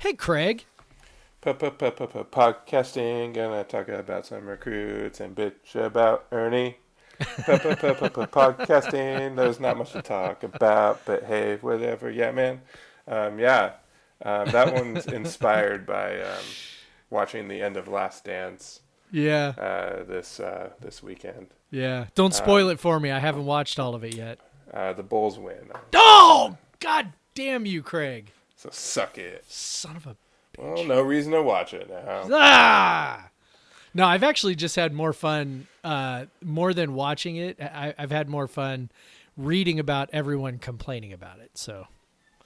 Hey, Craig. Podcasting, gonna talk about some recruits and bitch about Ernie. Podcasting, there's not much to talk about, but hey, whatever. Yeah, man. Um, yeah, um, that one's inspired by um, watching the end of Last Dance Yeah, uh, this uh, this weekend. yeah. Don't spoil it for me. I haven't watched all of it yet. Uh, the Bulls win, Oh, god damn you, Craig. So suck it. Son of a Well, no reason to watch it now. Ah! No, I've actually just had more fun, uh, more than watching it. I, I've had more fun reading about everyone complaining about it. So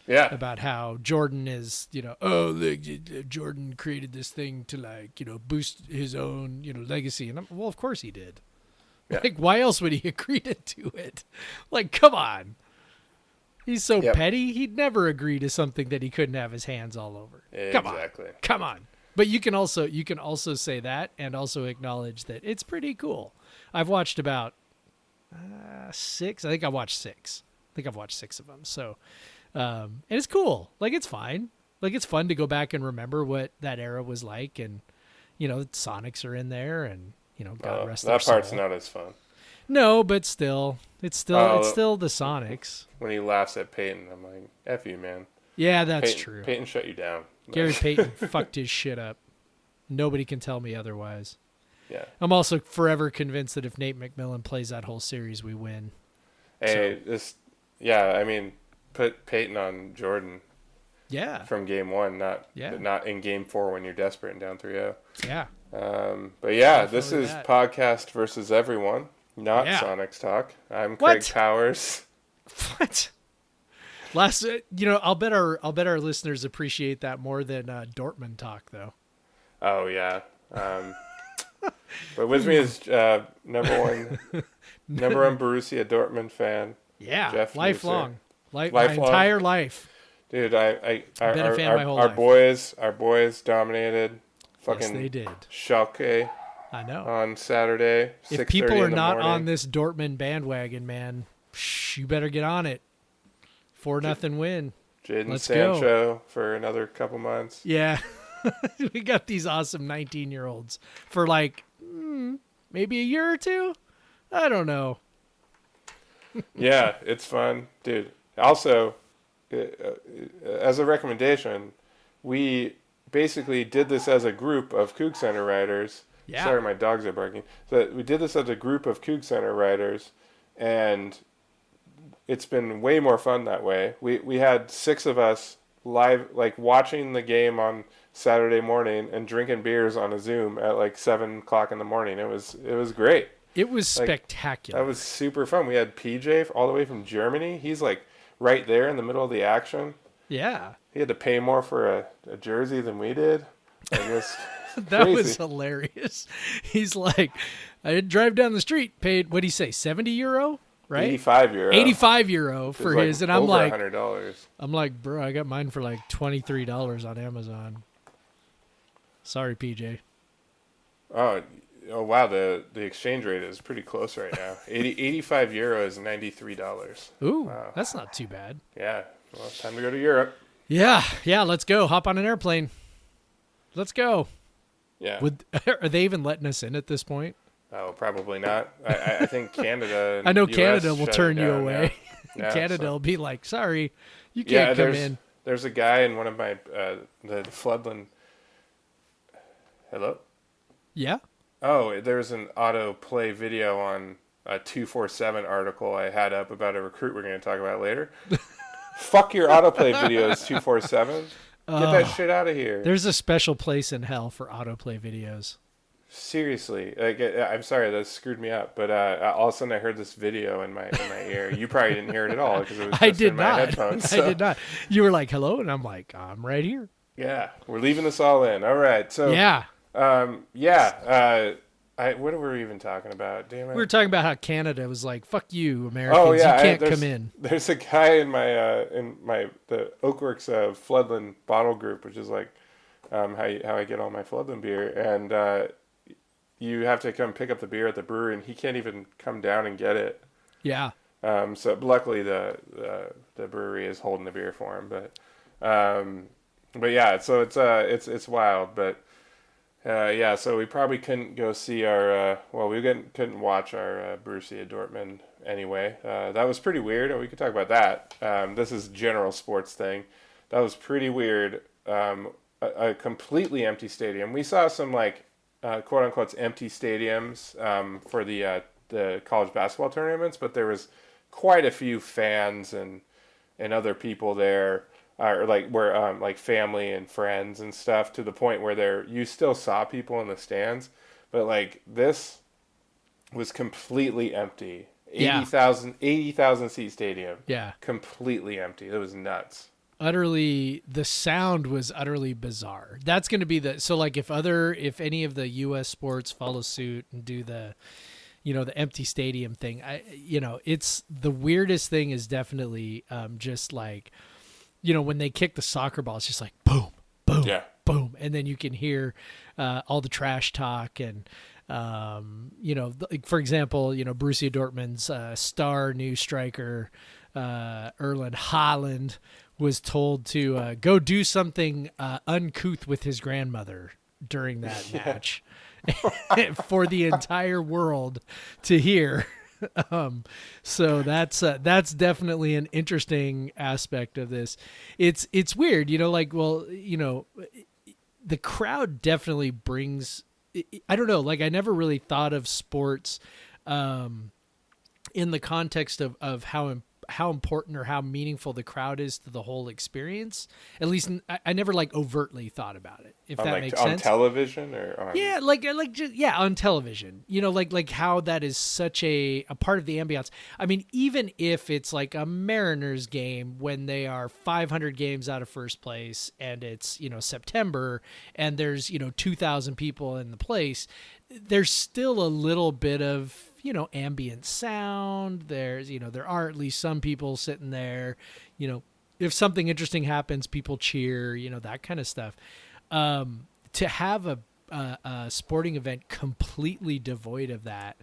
Yeah, about how Jordan is, you know, oh, look, J- J- Jordan created this thing to like, you know, boost his own, you know, legacy. And I'm, well, of course he did. Yeah. Like, why else would he agree to do it? Like, come on. He's so Yep. petty. He'd never agree to something that he couldn't have his hands all over. Come on come on but you can also you can also say that and also acknowledge that it's pretty cool i've watched about uh, six i think i watched six i think i've watched six of them so um and it's cool like it's fine like it's fun to go back and remember what that era was like and you know sonics are in there and you know god Uh, rest that part's soul. not as fun. No but still it's still Oh, it's still the sonics When he laughs at Payton, I'm like, "F you, man." yeah that's Payton, true Payton shut you down. Gary Payton fucked his shit up. Nobody can tell me otherwise. Yeah. I'm also forever convinced that if Nate McMillan plays that whole series, we win. Hey, this. Yeah, I mean, put Payton on Jordan Yeah. from game one, not Yeah. not in game four when you're desperate and down 3-0. Yeah. Um, but yeah, this is that. podcast versus everyone, not Yeah. Sonics talk. I'm What? Craig Powers. What? Last, uh, you know, I'll bet our I'll bet our listeners appreciate that more than uh, Dortmund talk, though. Oh yeah. Um, but with me is uh, number one, number one Borussia Dortmund fan. Yeah, Jeff lifelong, Li- my Lifelong. entire life. Dude, I, I, our, Been a our, fan our, my whole our life. boys, our boys dominated. Yes, Fucking they did. Schalke I know. on Saturday. if people are not on this Dortmund bandwagon, man, psh, you better get on it. Four nothing win. Jadon let's go. Sancho for another couple months. Yeah. we got these awesome 19 year olds for like mm, maybe a year or two. I don't know. yeah, it's fun, dude. Also, uh, uh, as a recommendation, we basically did this as a group of Coug Center riders. Yeah. Sorry, my dogs are barking. So we did this as a group of Coug Center riders, and it's been way more fun that way. We we had six of us live, like watching the game on Saturday morning and drinking beers on a Zoom at like seven o'clock in the morning. It was it was great. It was Like, spectacular. That was super fun. We had PJ all the way from Germany. He's like right there in the middle of the action. yeah. He had to pay more for a, a jersey than we did. I guess That was hilarious. He's like, I drive down the street, paid, what do you say, 70 euro? Right? 85 euro. 85 euro for like, his. And I'm like, $100. I'm like, bro, I got mine for like $23 on Amazon. Sorry, PJ. Oh, oh wow. The the exchange rate is pretty close right now. 80, 85 euro is $93. Ooh, Wow. that's not too bad. Yeah. Well, it's time to go to Europe. Yeah, yeah, let's go. Hop on an airplane. Let's go. Yeah. Would are they even letting us in at this point? oh, probably not. I, I, think Canada. I know US Canada will turn you away. now. Yeah, Canada so- will be like, "Sorry, you can't come there's in." there's a guy in one of my uh, the Floodland. Hello. Yeah. Oh, there's an autoplay video on a two four seven article I had up about a recruit we're going to talk about later. Fuck your autoplay videos, two four seven. Get that shit out of here. There's a special place in hell for autoplay videos. Seriously, like I- I'm sorry that screwed me up, but uh, all of a sudden I heard this video in my in my ear. You probably didn't hear it at all because it was I did in my not. headphones. I did not. You were like, "Hello," and I'm like, "I'm right here." Yeah, we're leaving this all in. All right, so Yeah. um, yeah. Uh, I what were we even talking about? Damn it. We were talking about how Canada was like, "Fuck you, Americans. Oh yeah, you can't there's, come in." There's a guy in my uh, in my the Oakworks uh, Floodland bottle group, which is like um, how you, how I get all my Floodland beer, and uh, you have to come pick up the beer at the brewery, and he can't even come down and get it. Yeah. Um, so luckily the, the the brewery is holding the beer for him, but um, but yeah, so it's uh it's it's wild, but uh, yeah, so we probably couldn't go see our uh, well, we couldn't couldn't watch our uh, Borussia Dortmund anyway. Uh, that was pretty weird, we could talk about that. Um, this is general sports thing. That was pretty weird. Um, a, a, completely empty stadium. We saw some like uh, quote unquote empty stadiums um, for the uh, the college basketball tournaments, but there was quite a few fans and and other people there or like where um, like family and friends and stuff to the point where there you still saw people in the stands, but like this was completely empty. 80,000 yeah. 80,000 seat stadium. Yeah. Completely empty. It was nuts. Utterly the sound was utterly bizarre. That's going to be the so like if other if any of the US sports follow suit and do the you know the empty stadium thing, I you know, it's the weirdest thing is definitely um just like you know, when they kick the soccer ball, it's just like boom, boom, yeah. boom, and then you can hear uh, all the trash talk and. Um, you know, like for example, you know, Borussia Dortmund's uh, star new striker, uh, Erling Haaland, was told to uh, go do something uh, uncouth with his grandmother during that match for the entire world to hear. um, so that's uh, that's definitely an interesting aspect of this. It's it's weird, you know, like well, you know, the crowd definitely brings. I don't know, like I never really thought of sports um, in the context of of how important how important or how meaningful the crowd is to the whole experience. At least I, I never like overtly thought about it. If on that like, makes on sense. television or on... yeah, like uh, like just yeah on television. You know, like like how that is such a a part of the ambiance. I mean, even if it's like a Mariners game when they are 500 games out of first place and it's you know September and there's you know 2,000 people in the place, there's still a little bit of you know ambient sound. There's you know there are at least some people sitting there you know if something interesting happens people cheer you know that kind of stuff. Um, to have a, a, a, sporting event completely devoid of that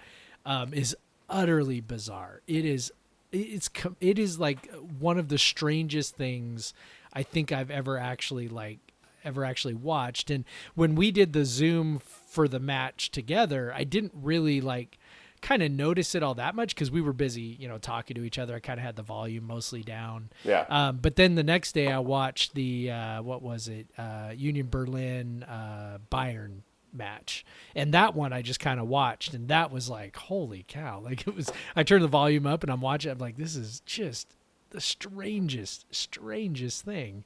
um, is utterly bizarre. It is it's it is like one of the strangest things i think i've ever actually like ever actually watched. And when we did the zoom for the match together i didn't really like kind of notice it all that much because we were busy, you know, talking to each other. I kind of had the volume mostly down. Yeah. Um, but then the next day I watched the uh, what was it? Uh, Union Berlin uh, Bayern match, and that one I just kind of watched, and that was like, holy cow! Like it was. I turned the volume up and I'm watching. I'm like, this is just the strangest, strangest thing.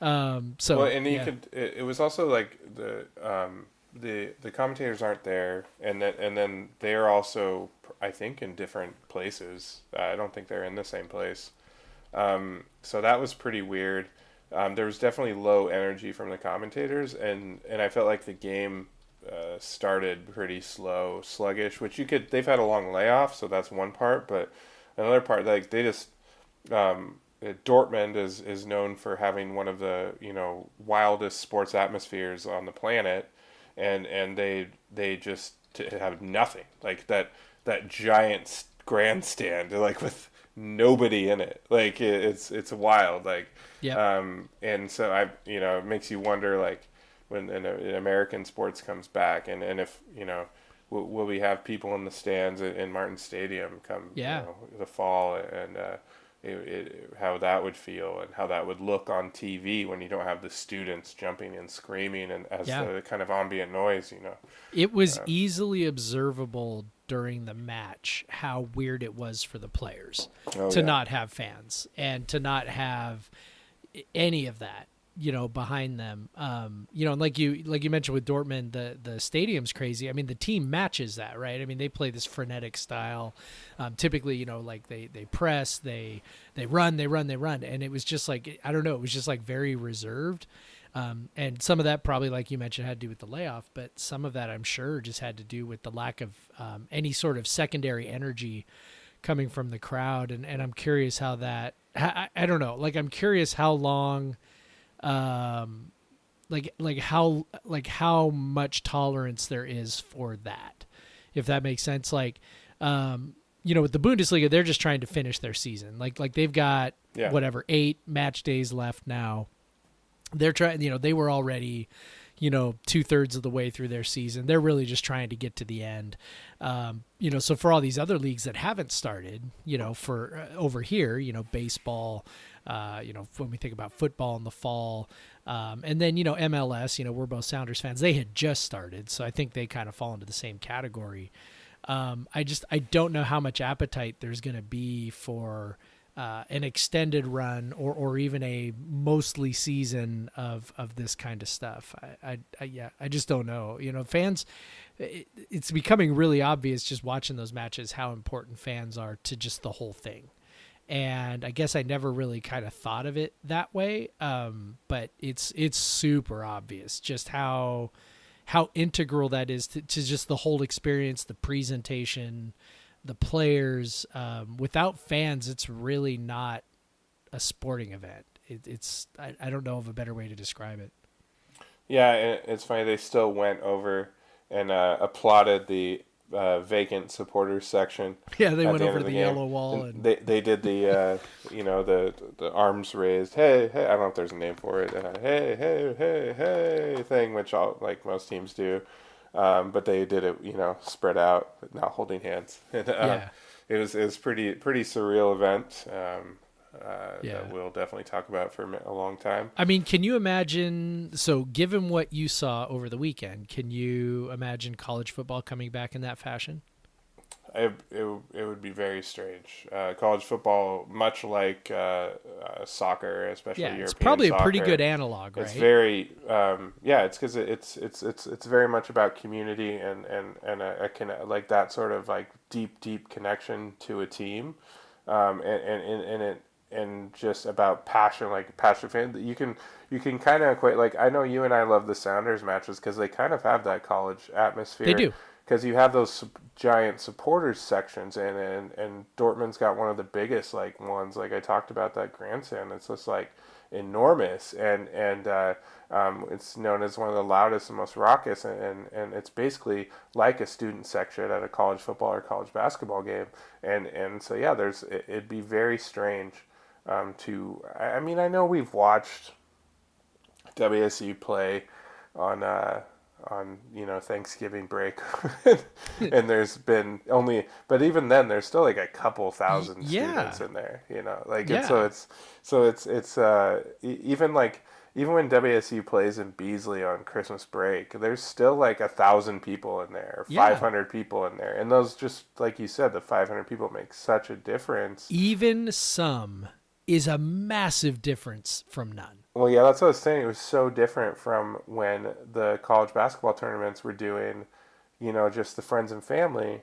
Um, so well, and you yeah. could. It, it was also like the. Um, the the commentators aren't there, and then and then they're also I think in different places. I don't think they're in the same place. Um, so that was pretty weird. Um, there was definitely low energy from the commentators, and and I felt like the game uh, started pretty slow, sluggish. Which you could they've had a long layoff, so that's one part. But another part, like they just um, Dortmund is is known for having one of the you know wildest sports atmospheres on the planet and and they they just have nothing. Like that that giant grandstand like with nobody in it. Like it's it's wild like yeah um and so i you know it makes you wonder like when an, an american sports comes back and and if you know will, will we have people in the stands in, in martin stadium come yeah. you know, the fall and uh it, it, how that would feel and how that would look on TV when you don't have the students jumping and screaming and as yeah. the kind of ambient noise, you know. It was uh, easily observable during the match how weird it was for the players oh, to yeah. not have fans and to not have any of that you know behind them. Um you know and like you like you mentioned with Dortmund the the stadium's crazy. I mean the team matches that right? I mean they play this frenetic style. Um typically you know like they they press they they run they run they run. And it was just like i don't know it was just like very reserved. Um and some of that probably like you mentioned had to do with the layoff but some of that i'm sure just had to do with the lack of um, any sort of secondary energy coming from the crowd. And and i'm curious how that I, I don't know. Like i'm curious how long um like like how like how much tolerance there is for that if that makes sense like um you know with the Bundesliga they're just trying to finish their season like like they've got yeah. whatever 8 match days left now they're trying. You know, they were already you know two thirds of the way through their season. They're really just trying to get to the end. Um, you know, so for all these other leagues that haven't started, you know, for uh, over here, you know, baseball, uh, you know, when we think about football in the fall, um, and then you know MLS, you know, we're both Sounders fans. They had just started, so I think they kind of fall into the same category. Um, I just I don't know how much appetite there's going to be for uh, an extended run or, or even a mostly season of, of this kind of stuff. I, I, I yeah, I just don't know. You know, fans, it, it's becoming really obvious just watching those matches how important fans are to just the whole thing. And I guess I never really kind of thought of it that way, um, but it's it's super obvious just how how integral that is to, to just the whole experience, the presentation, the players. Um, without fans, it's really not a sporting event. It, it's I, I don't know of a better way to describe it. Yeah, it's funny. They still went over and uh, applauded the uh, vacant supporters section. Yeah, they went the over the, the yellow wall and, and, they they did the uh, you know the the arms raised. Hey hey, I don't know if there's a name for it. Uh, hey hey hey hey thing, which all like most teams do. Um, but they did it, you know, spread out, not holding hands. And, uh, yeah. It was it was pretty pretty surreal event. Um, uh, yeah. that we'll definitely talk about for a long time. I mean, can you imagine? So, given what you saw over the weekend, can you imagine college football coming back in that fashion? It, it, it would be very strange. Uh, college football, much like uh, uh, soccer, especially yeah, it's probably soccer, a pretty good analog, right? It's very, um, yeah, it's because it's it's it's it's very much about community and and and a, a con- like that sort of like deep deep connection to a team, um, and, and and it and just about passion, like passion fan. You can you can kind of equate like I know you and I love the Sounders matches because they kind of have that college atmosphere. They do because you have those giant supporters sections and, and and Dortmund's got one of the biggest like ones. Like I talked about that grandstand. It's just like enormous and and uh, um, it's known as one of the loudest and most raucous and, and, and it's basically like a student section at a college football or college basketball game. And and so yeah there's it, would be very strange um, to I mean I know we've watched WSU play on uh, on you know Thanksgiving break, and there's been only, but even then there's still like a couple thousand yeah. students in there. You know, like yeah. so it's so it's it's uh even like even when WSU plays in Beasley on Christmas break, there's still like a thousand people in there, yeah. 500 people in there, and those just like you said, the 500 people make such a difference. Even some is a massive difference from none. Well, yeah, that's what I was saying. It was so different from when the college basketball tournaments were doing, you know, just the friends and family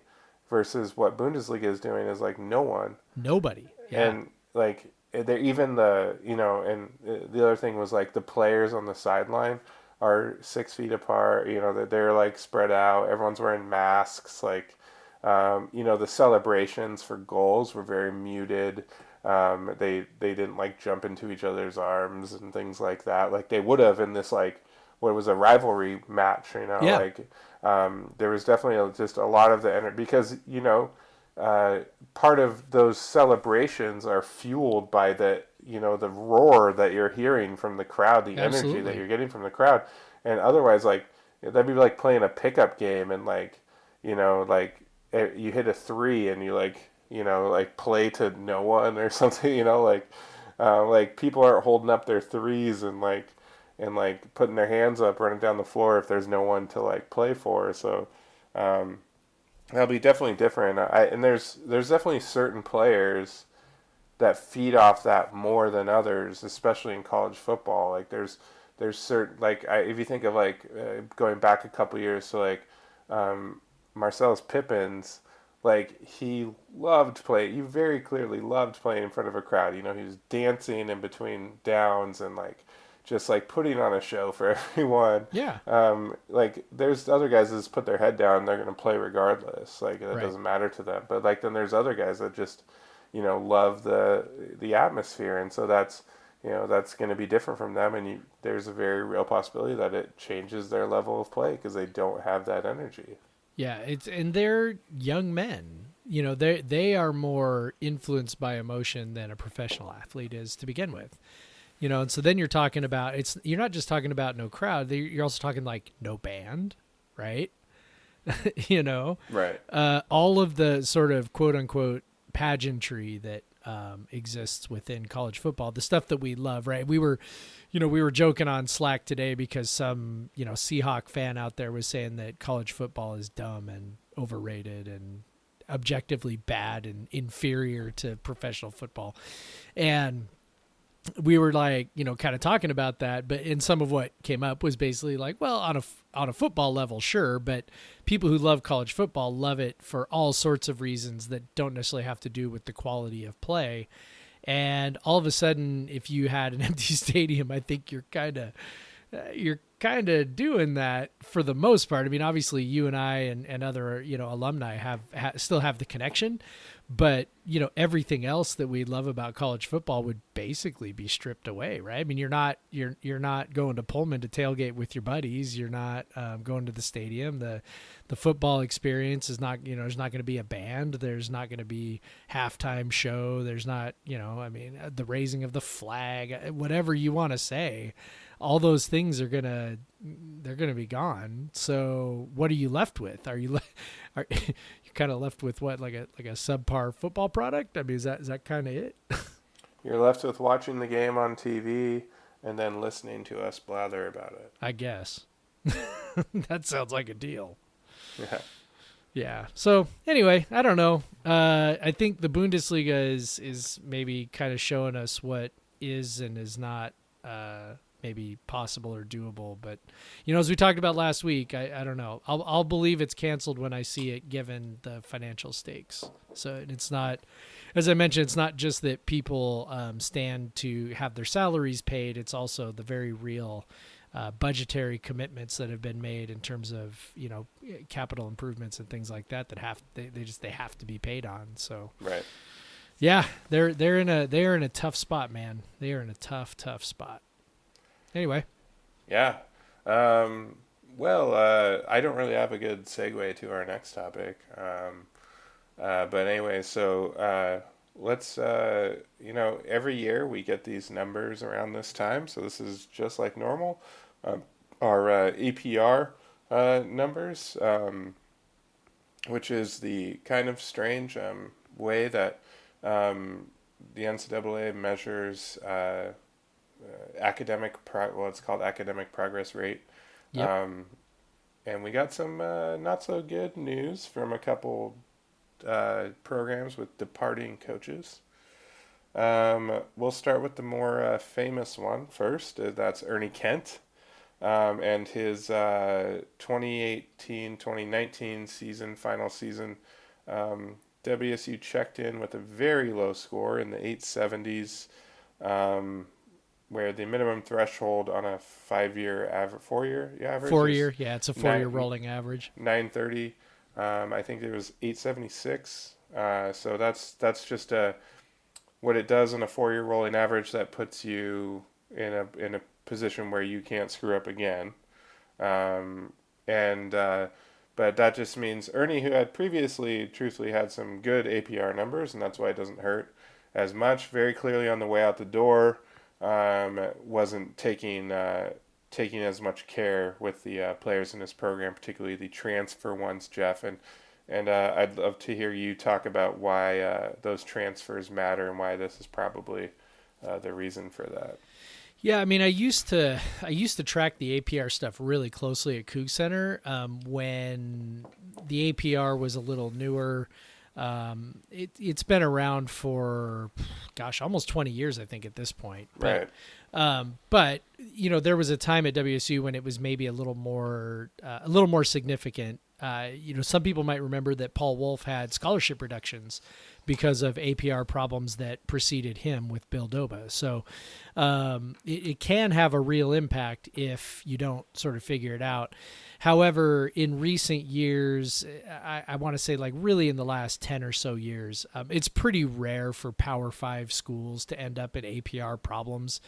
versus what Bundesliga is doing is like no one. Nobody. Yeah. And like they're even the, you know, and the other thing was like the players on the sideline are six feet apart. You know, they're, they're like spread out. Everyone's wearing masks. Like, um, you know, the celebrations for goals were very muted. Um, they they didn't like jump into each other's arms and things like that, like they would have in this like what was a rivalry match. You know, yeah. like um, there was definitely just a lot of the energy because you know uh, part of those celebrations are fueled by the you know the roar that you're hearing from the crowd, the Absolutely. energy that you're getting from the crowd, and otherwise like that'd be like playing a pickup game and like you know like eh, you hit a three and you like you know, like play to no one or something, you know, like uh, like people aren't holding up their threes and like and like putting their hands up running down the floor if there's no one to like play for. So um, that'll be definitely different. I, and there's there's definitely certain players that feed off that more than others, especially in college football. Like there's there's certain like I, if you think of like uh, going back a couple years, so like um, Marcellus Pippins like he loved playing. He very clearly loved playing in front of a crowd. You know, he was dancing in between downs and like just like putting on a show for everyone. Yeah. Um, like there's other guys that just put their head down. They're gonna play regardless. Like that right. doesn't matter to them. But like then there's other guys that just you know love the the atmosphere, and so that's you know that's going to be different from them and you, there's a very real possibility that it changes their level of play because they don't have that energy yeah, it's and they're young men. You know, they they are more influenced by emotion than a professional athlete is to begin with. You know, and so then you're talking about it's you're not just talking about no crowd, you're also talking like no band, right? you know, Right. uh, all of the sort of quote unquote pageantry that um, exists within college football, the stuff that we love, right? We were, you know, we were joking on Slack today because some, you know, Seahawk fan out there was saying that college football is dumb and overrated and objectively bad and inferior to professional football. And we were like, you know, kind of talking about that, but in some of what came up was basically like, well, on a on a football level, sure, but people who love college football love it for all sorts of reasons that don't necessarily have to do with the quality of play. And all of a sudden, if you had an empty stadium, I think you're kind of uh, you're kind of doing that for the most part. I mean, obviously, you and I and, and other you know alumni have ha- still have the connection, but you know everything else that we love about college football would basically be stripped away, right? I mean, you're not you're you're not going to Pullman to tailgate with your buddies. You're not um, going to the stadium. the The football experience is not you know there's not going to be a band. There's not going to be halftime show. There's not you know I mean the raising of the flag, whatever you want to say all those things are gonna they're gonna be gone. So what are you left with? Are you are you kind of left with what like a like a subpar football product? I mean, is that is that kind of it? You're left with watching the game on TV and then listening to us blather about it. I guess that sounds like a deal. Yeah. Yeah. So anyway, I don't know. Uh, I think the Bundesliga is is maybe kind of showing us what is and is not uh, maybe possible or doable. But you know, as we talked about last week, I, I don't know. I'll I'll believe it's canceled when I see it, given the financial stakes. So it's not, as I mentioned, it's not just that people um, stand to have their salaries paid. It's also the very real. Uh, budgetary commitments that have been made in terms of you know capital improvements and things like that that have they, they just they have to be paid on so Right. yeah they're they're in a they're in a tough spot man they are in a tough tough spot anyway Yeah. Um, well, uh, I don't really have a good segue to our next topic. Um, uh, but anyway, so uh, let's, uh, you know, every year we get these numbers around this time. So this is just like normal. Um, our uh, APR uh, numbers, um, which is the kind of strange um, way that um, the NCAA measures. Uh, academic pro- well it's called academic progress rate. Yep. um, and we got some uh, not so good news from a couple uh, programs with departing coaches. Um, we'll start with the more uh, famous one first. Uh, that's ernie kent um, and his uh, 2018-2019 season final season. Um, wsu checked in with a very low score in the 870s um, where the minimum threshold on a five-year average, four-year yeah, average, four year, yeah it's a four year rolling average 930. Um, I think it was 876. Uh, so that's that's just a what it does on a four-year rolling average that puts you in a in a position where you can't screw up again. Um, and uh, but that just means Ernie, who had previously truthfully had some good APR numbers, and that's why it doesn't hurt as much. Very clearly on the way out the door, um, wasn't taking uh, taking as much care with the uh, players in his program, particularly the transfer ones, Jeff. And and uh, I'd love to hear you talk about why uh, those transfers matter and why this is probably uh, the reason for that. Yeah, I mean, I used to I used to track the APR stuff really closely at Coug Center um, when the APR was a little newer. Um, it, it's been around for, gosh, almost 20 years, I think, at this point. But, Right. Um, but you know, there was a time at WSU when it was maybe a little more, uh, a little more significant. Uh, you know, some people might remember that Paul Wulff had scholarship reductions because of APR problems that preceded him with Bill Doba. So um, it, it can have a real impact if you don't sort of figure it out. However, in recent years, I, I want to say like really in the last 10 or so years, um, it's pretty rare for Power Five schools to end up in APR problems.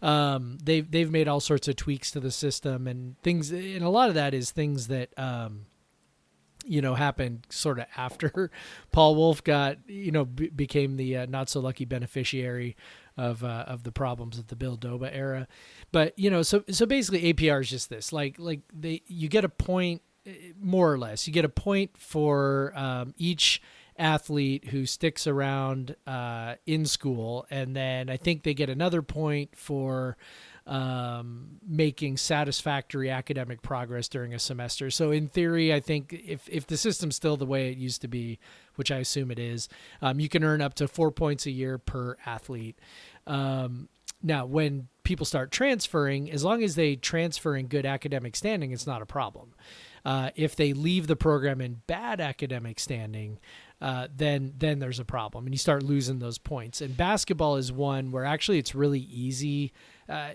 Um, they've, they've made all sorts of tweaks to the system and things, and a lot of that is things that. Um, you know, happened sort of after Paul Wulff got, you know, b- became the uh, not so lucky beneficiary of uh, of the problems of the Bill Doba era. But you know, so so basically APR is just this. Like like they you get a point eh, more or less. You get a point for um, each athlete who sticks around uh, in school, and then I think they get another point for um, making satisfactory academic progress during a semester. So in theory, I think if if the system's still the way it used to be, which I assume it is, um, you can earn up to four points a year per athlete. Um, now, when people start transferring, as long as they transfer in good academic standing, it's not a problem. Uh, if they leave the program in bad academic standing, uh, then then there's a problem, and you start losing those points. And basketball is one where actually it's really easy. Uh,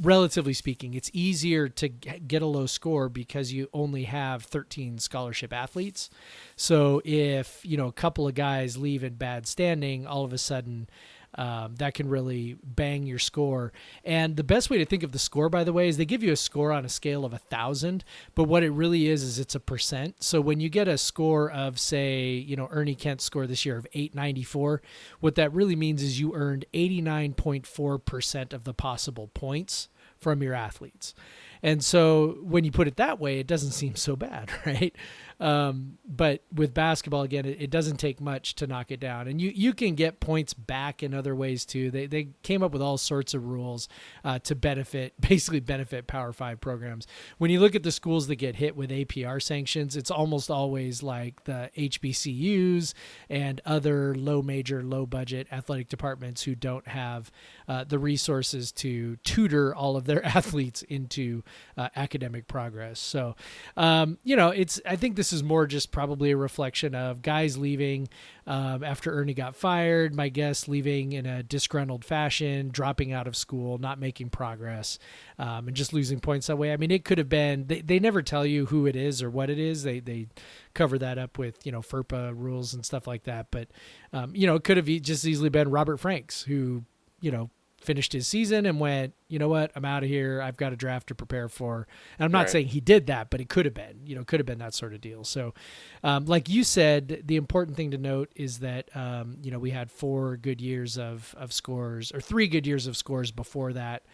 relatively speaking, it's easier to get a low score because you only have 13 scholarship athletes. So if you know a couple of guys leave in bad standing, all of a sudden um, that can really bang your score. And the best way to think of the score, by the way, is they give you a score on a scale of a thousand, but what it really is is it's a percent. So when you get a score of, say, you know, Ernie Kent's score this year of 894, what that really means is you earned 89.4% of the possible points from your athletes. And so when you put it that way, it doesn't seem so bad, right? Um, but with basketball, again, it, it, doesn't take much to knock it down, and you you can get points back in other ways too. They they came up with all sorts of rules uh, to benefit, basically benefit Power Five programs. When you look at the schools that get hit with APR sanctions, it's almost always like the HBCUs and other low major, low budget athletic departments who don't have uh, the resources to tutor all of their athletes into uh, academic progress. So, um, you know, it's I think this is more just probably a reflection of guys leaving um, after Ernie got fired. My guess leaving in a disgruntled fashion, dropping out of school, not making progress, um, and just losing points that way. I mean, it could have been. They, they never tell you who it is or what it is. They they cover that up with you know FERPA rules and stuff like that. But um, you know, it could have just easily been Robert Franks who you know finished his season and went, you know what, I'm out of here. I've got a draft to prepare for. And I'm not right. saying he did that, but it could have been, you know, could have been that sort of deal. So, um, like you said, the important thing to note is that, um, you know, we had four good years of, of scores or three good years of scores before that.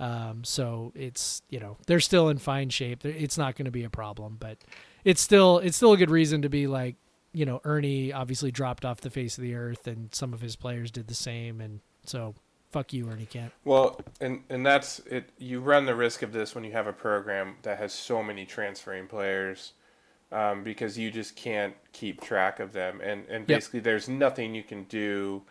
Um, so it's, you know, they're still in fine shape. It's not going to be a problem, but it's still, it's still a good reason to be like, you know, Ernie obviously dropped off the face of the earth and some of his players did the same. And so fuck you, Ernie Kent. Well, and and that's it. You run the risk of this when you have a program that has so many transferring players, um, because you just can't keep track of them, and and basically yep. there's nothing you can do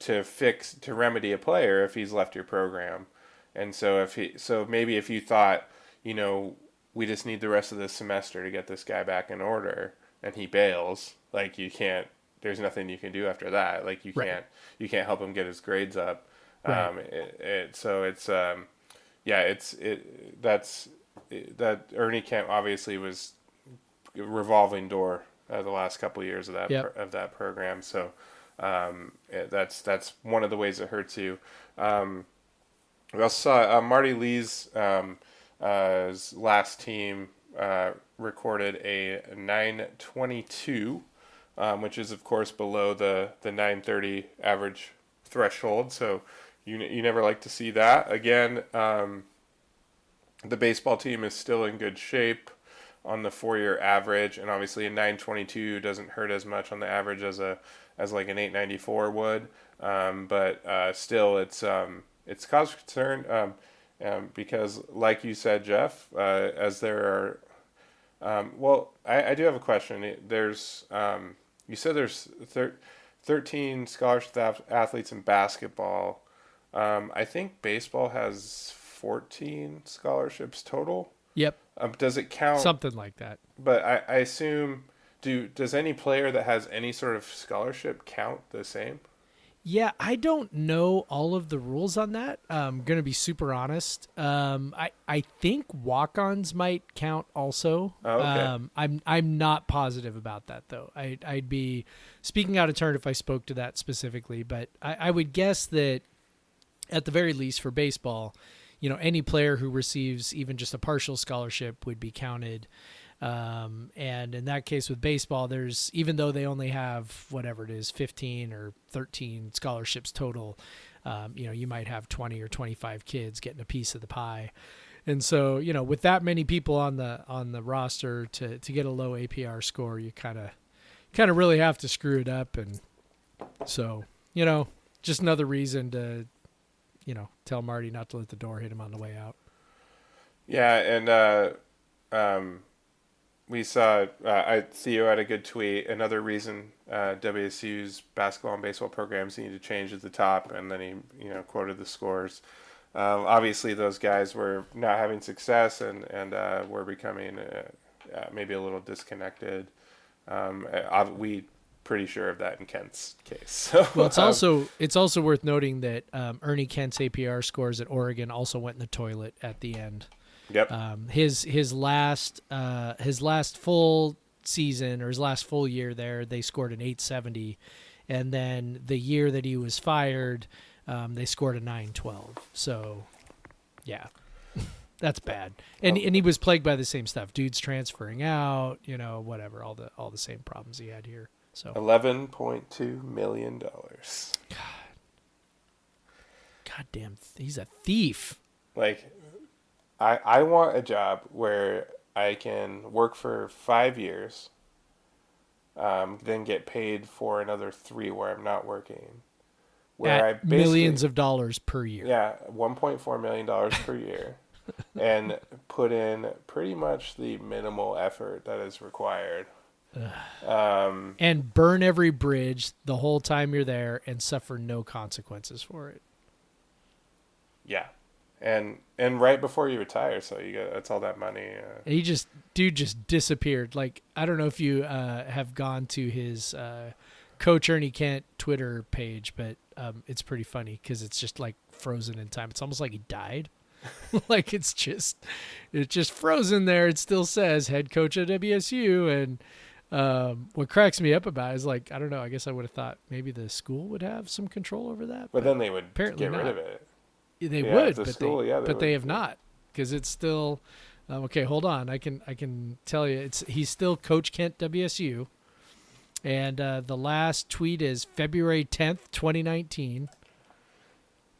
to fix to remedy a player if he's left your program, and so if he so maybe if you thought you know we just need the rest of this semester to get this guy back in order, and he bails, like you can't there's nothing you can do after that. Like you can't you can't help him get his grades up. Right. Um, it, it, so it's um, yeah, it's it that's it, that Ernie Kent obviously was revolving door uh, the last couple of years of that yep. of that program. So um, it, that's that's one of the ways it hurts you. Um, we also saw uh, Marty Lees' um, uh, last team uh, recorded a 922, um, which is of course below the the 930 average threshold. So you you never like to see that again. Um, the baseball team is still in good shape on the four year average, and obviously a 922 doesn't hurt as much on the average as a as like an 894 would. Um, but uh, still, it's um, it's cause concern um, um, because, like you said, Jeff, uh, as there are. Um, well, I, I do have a question. There's you said there's thir- 13 scholarship athletes in basketball. Um, I think baseball has 14 scholarships total. Yep. Um, does it count? Something like that. But I, I assume do does any player that has any sort of scholarship count the same? Yeah, I don't know all of the rules on that. I'm gonna be super honest. Um, I I think walk-ons might count also. Oh, okay. Um, I'm I'm not positive about that though. I I'd be speaking out of turn if I spoke to that specifically, but I, I would guess that at the very least for baseball, you know, any player who receives even just a partial scholarship would be counted. Um, and in that case with baseball, there's even though they only have whatever it is, 15 or 13 scholarships total, um, you know, you might have 20 or 25 kids getting a piece of the pie. And so, you know, with that many people on the on the roster to to get a low APR score, you kind of kind of really have to screw it up and so, you know, just another reason to you know, tell Marty not to let the door hit him on the way out. Yeah, and uh, um, we saw uh, I, Theo had a good tweet. Another reason uh, WSU's basketball and baseball programs need to change at the top, and then he you know quoted the scores. Um, obviously, those guys were not having success, and and uh, were becoming uh, uh, maybe a little disconnected. Um, we pretty sure of that in Kent's case. So, well, it's um, also it's also worth noting that um, Ernie Kent's APR scores at Oregon also went in the toilet at the end. Yep. Um, his his last uh, his last full season or his last full year there, they scored an 870, and then the year that he was fired, um, they scored a 912. So, yeah, that's bad. And and he was plagued by the same stuff. Dudes transferring out, you know, whatever, all the all the same problems he had here. So eleven point two million dollars. God, God damn, he's a thief. Like I I want a job where I can work for five years, um, then get paid for another three where I'm not working. Where At I millions of dollars per year. Yeah, one point four million dollars per year, and put in pretty much the minimal effort that is required. Um, and burn every bridge the whole time you're there and suffer no consequences for it. Yeah, and and right before you retire, so you get that's all that money. Uh, he just dude just disappeared. Like I don't know if you uh, have gone to his uh, Coach Ernie Kent Twitter page, but um, it's pretty funny because it's just like frozen in time. It's almost like he died. like it's just it's just frozen there. It still says head coach at WSU, and um, what cracks me up about is like I don't know. I guess I would have thought maybe the school would have some control over that, but, but then they would apparently get not. rid of it. They yeah, would, but school, they, yeah, they but would. they have not because it's still um, okay. Hold on, I can I can tell you it's he's still Coach Kent WSU, and uh, the last tweet is February tenth, twenty nineteen.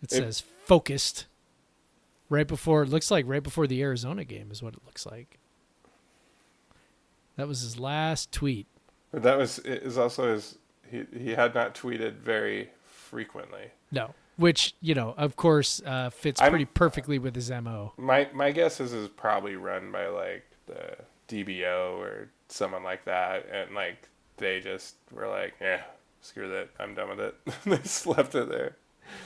It, it says focused. Right before it looks like right before the Arizona game is what it looks like. That was his last tweet. That was is also his. He he had not tweeted very frequently. No, which you know, of course, uh, fits I'm, pretty perfectly with his mo. My my guess is is probably run by like the DBO or someone like that, and like they just were like, yeah, screw that, I'm done with it. they just left it there.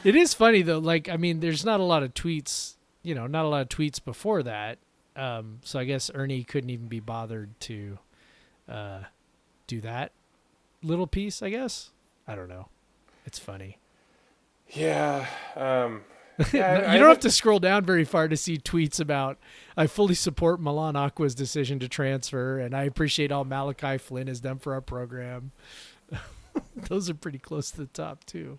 It is funny though. Like, I mean, there's not a lot of tweets. You know, not a lot of tweets before that. Um, so I guess Ernie couldn't even be bothered to uh, do that little piece. I guess I don't know. It's funny. Yeah. Um, yeah you I, don't I have to scroll down very far to see tweets about I fully support Milan Acquaah's decision to transfer and I appreciate all Malachi Flynn has done for our program. Those are pretty close to the top too.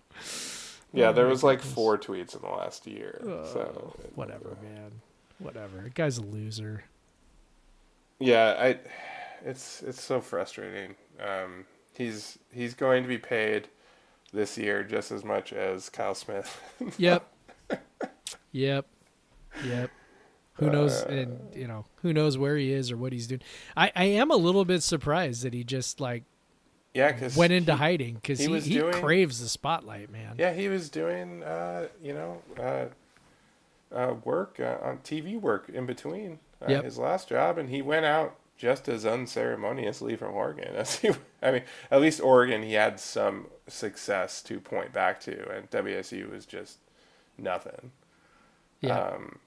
Yeah, oh, there was like four tweets in the last year. Oh, so whatever, man. Whatever. The guy's a loser. Yeah, I it's it's so frustrating. Um, he's he's going to be paid this year just as much as Kyle Smith. yep. Yep. Yep. Who knows? Uh, and you know, who knows where he is or what he's doing. I I am a little bit surprised that he just like yeah, cause went into he, hiding because he, he, he doing, craves the spotlight, man. Yeah, he was doing, uh, you know, uh, uh, work uh, on TV work in between uh, yep. his last job, and he went out just as unceremoniously from Oregon as he. I mean, at least Oregon, he had some success to point back to, and WSU was just nothing. Yeah. Um,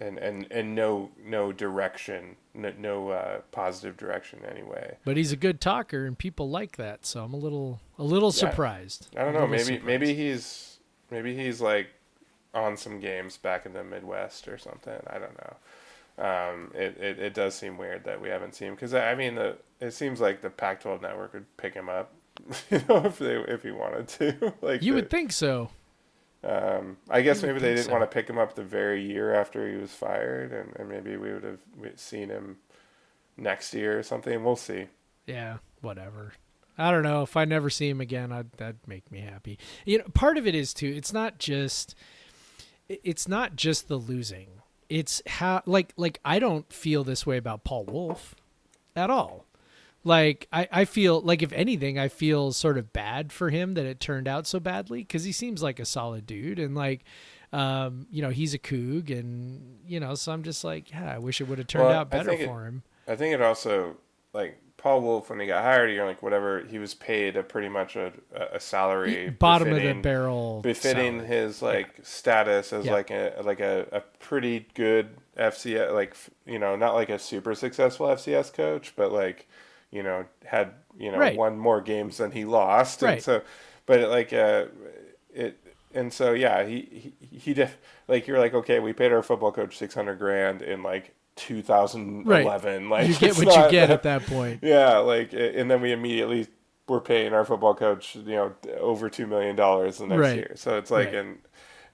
and and and no no direction, no, no uh, positive direction anyway. But he's a good talker, and people like that. So I'm a little a little yeah. surprised. I don't know. Maybe surprised. maybe he's maybe he's like on some games back in the Midwest or something. I don't know um, it, it, it does seem weird that we haven't seen him because I mean the it seems like the Pac-12 network would pick him up, you know, if they if he wanted to. like you the, would think so. Um, I guess maybe they didn't so. want to pick him up the very year after he was fired, and, and maybe we would have seen him next year or something. We'll see. Yeah, whatever. I don't know. If I never see him again, I'd, that'd make me happy. You know, part of it is too. It's not just. It's not just the losing. It's how like like I don't feel this way about Paul Wulff, at all. Like I, I feel like if anything, I feel sort of bad for him that it turned out so badly because he seems like a solid dude and like, um, you know, he's a Coug and you know, so I'm just like, yeah, I wish it would have turned Well, out better think it- for him. I think it also like Paul Wulff when he got hired, you're like whatever he was paid a pretty much a, a salary Bottom of the barrel, befitting salary. his like status as Yeah. like a like a, a pretty good FCS like you know not like a super successful FCS coach but like you know had you know Right. won more games than he lost and Right. so but it, like uh it and so yeah he he, he def, like you're like okay we paid our football coach 600 grand in like 2011 like you get what not- you get at that point. yeah, like, and then we immediately were paying our football coach, you know, over two million dollars the next Right. year. So it's like, Right. and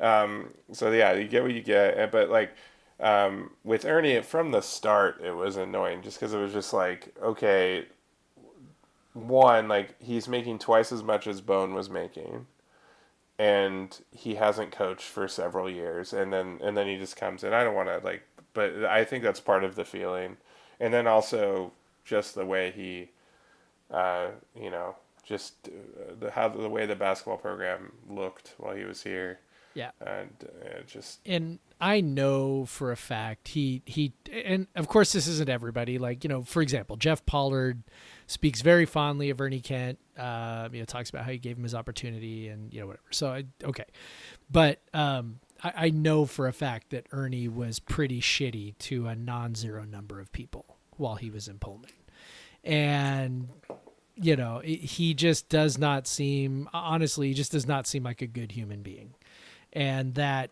um, so yeah, you get what you get. But like, um, with Ernie from the start, it was annoying just because it was just like, okay, one, like he's making twice as much as Bone was making. And he hasn't coached for several years, and then and then he just comes in. I don't want to like, but I think that's part of the feeling, and then also just the way he uh, you know, just uh, the how the way the basketball program looked while he was here, Yeah. and uh, just and I know for a fact he he and of course this isn't everybody. Like you know, for example, Jeff Pollard speaks very fondly of Ernie Kent. Uh, you know, talks about how he gave him his opportunity and you know whatever. So I okay, but um, I, I know for a fact that Ernie was pretty shitty to a non-zero number of people while he was in Pullman, and you know he just does not seem honestly he just does not seem like a good human being. And that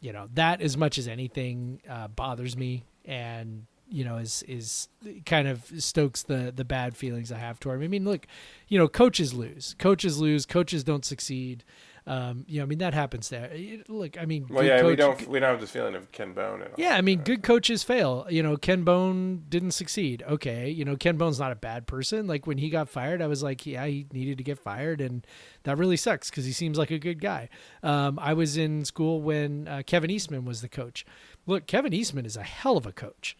you know that as much as anything uh, bothers me and you know is is kind of stokes the the bad feelings i have toward him. I mean look you know coaches lose. Coaches lose. Coaches don't succeed um, you know i mean that happens there It- look i mean well, yeah, we don't we don't have this feeling of Ken Bone at all. yeah, I mean, good coaches fail. You know, Ken Bone didn't succeed. Okay, you know, Ken Bone's not a bad person. Like when he got fired, I was like, yeah, he needed to get fired, and that really sucks because he seems like a good guy. Um, I was in school when uh, Kevin Eastman was the coach. Look, Kevin Eastman is a hell of a coach.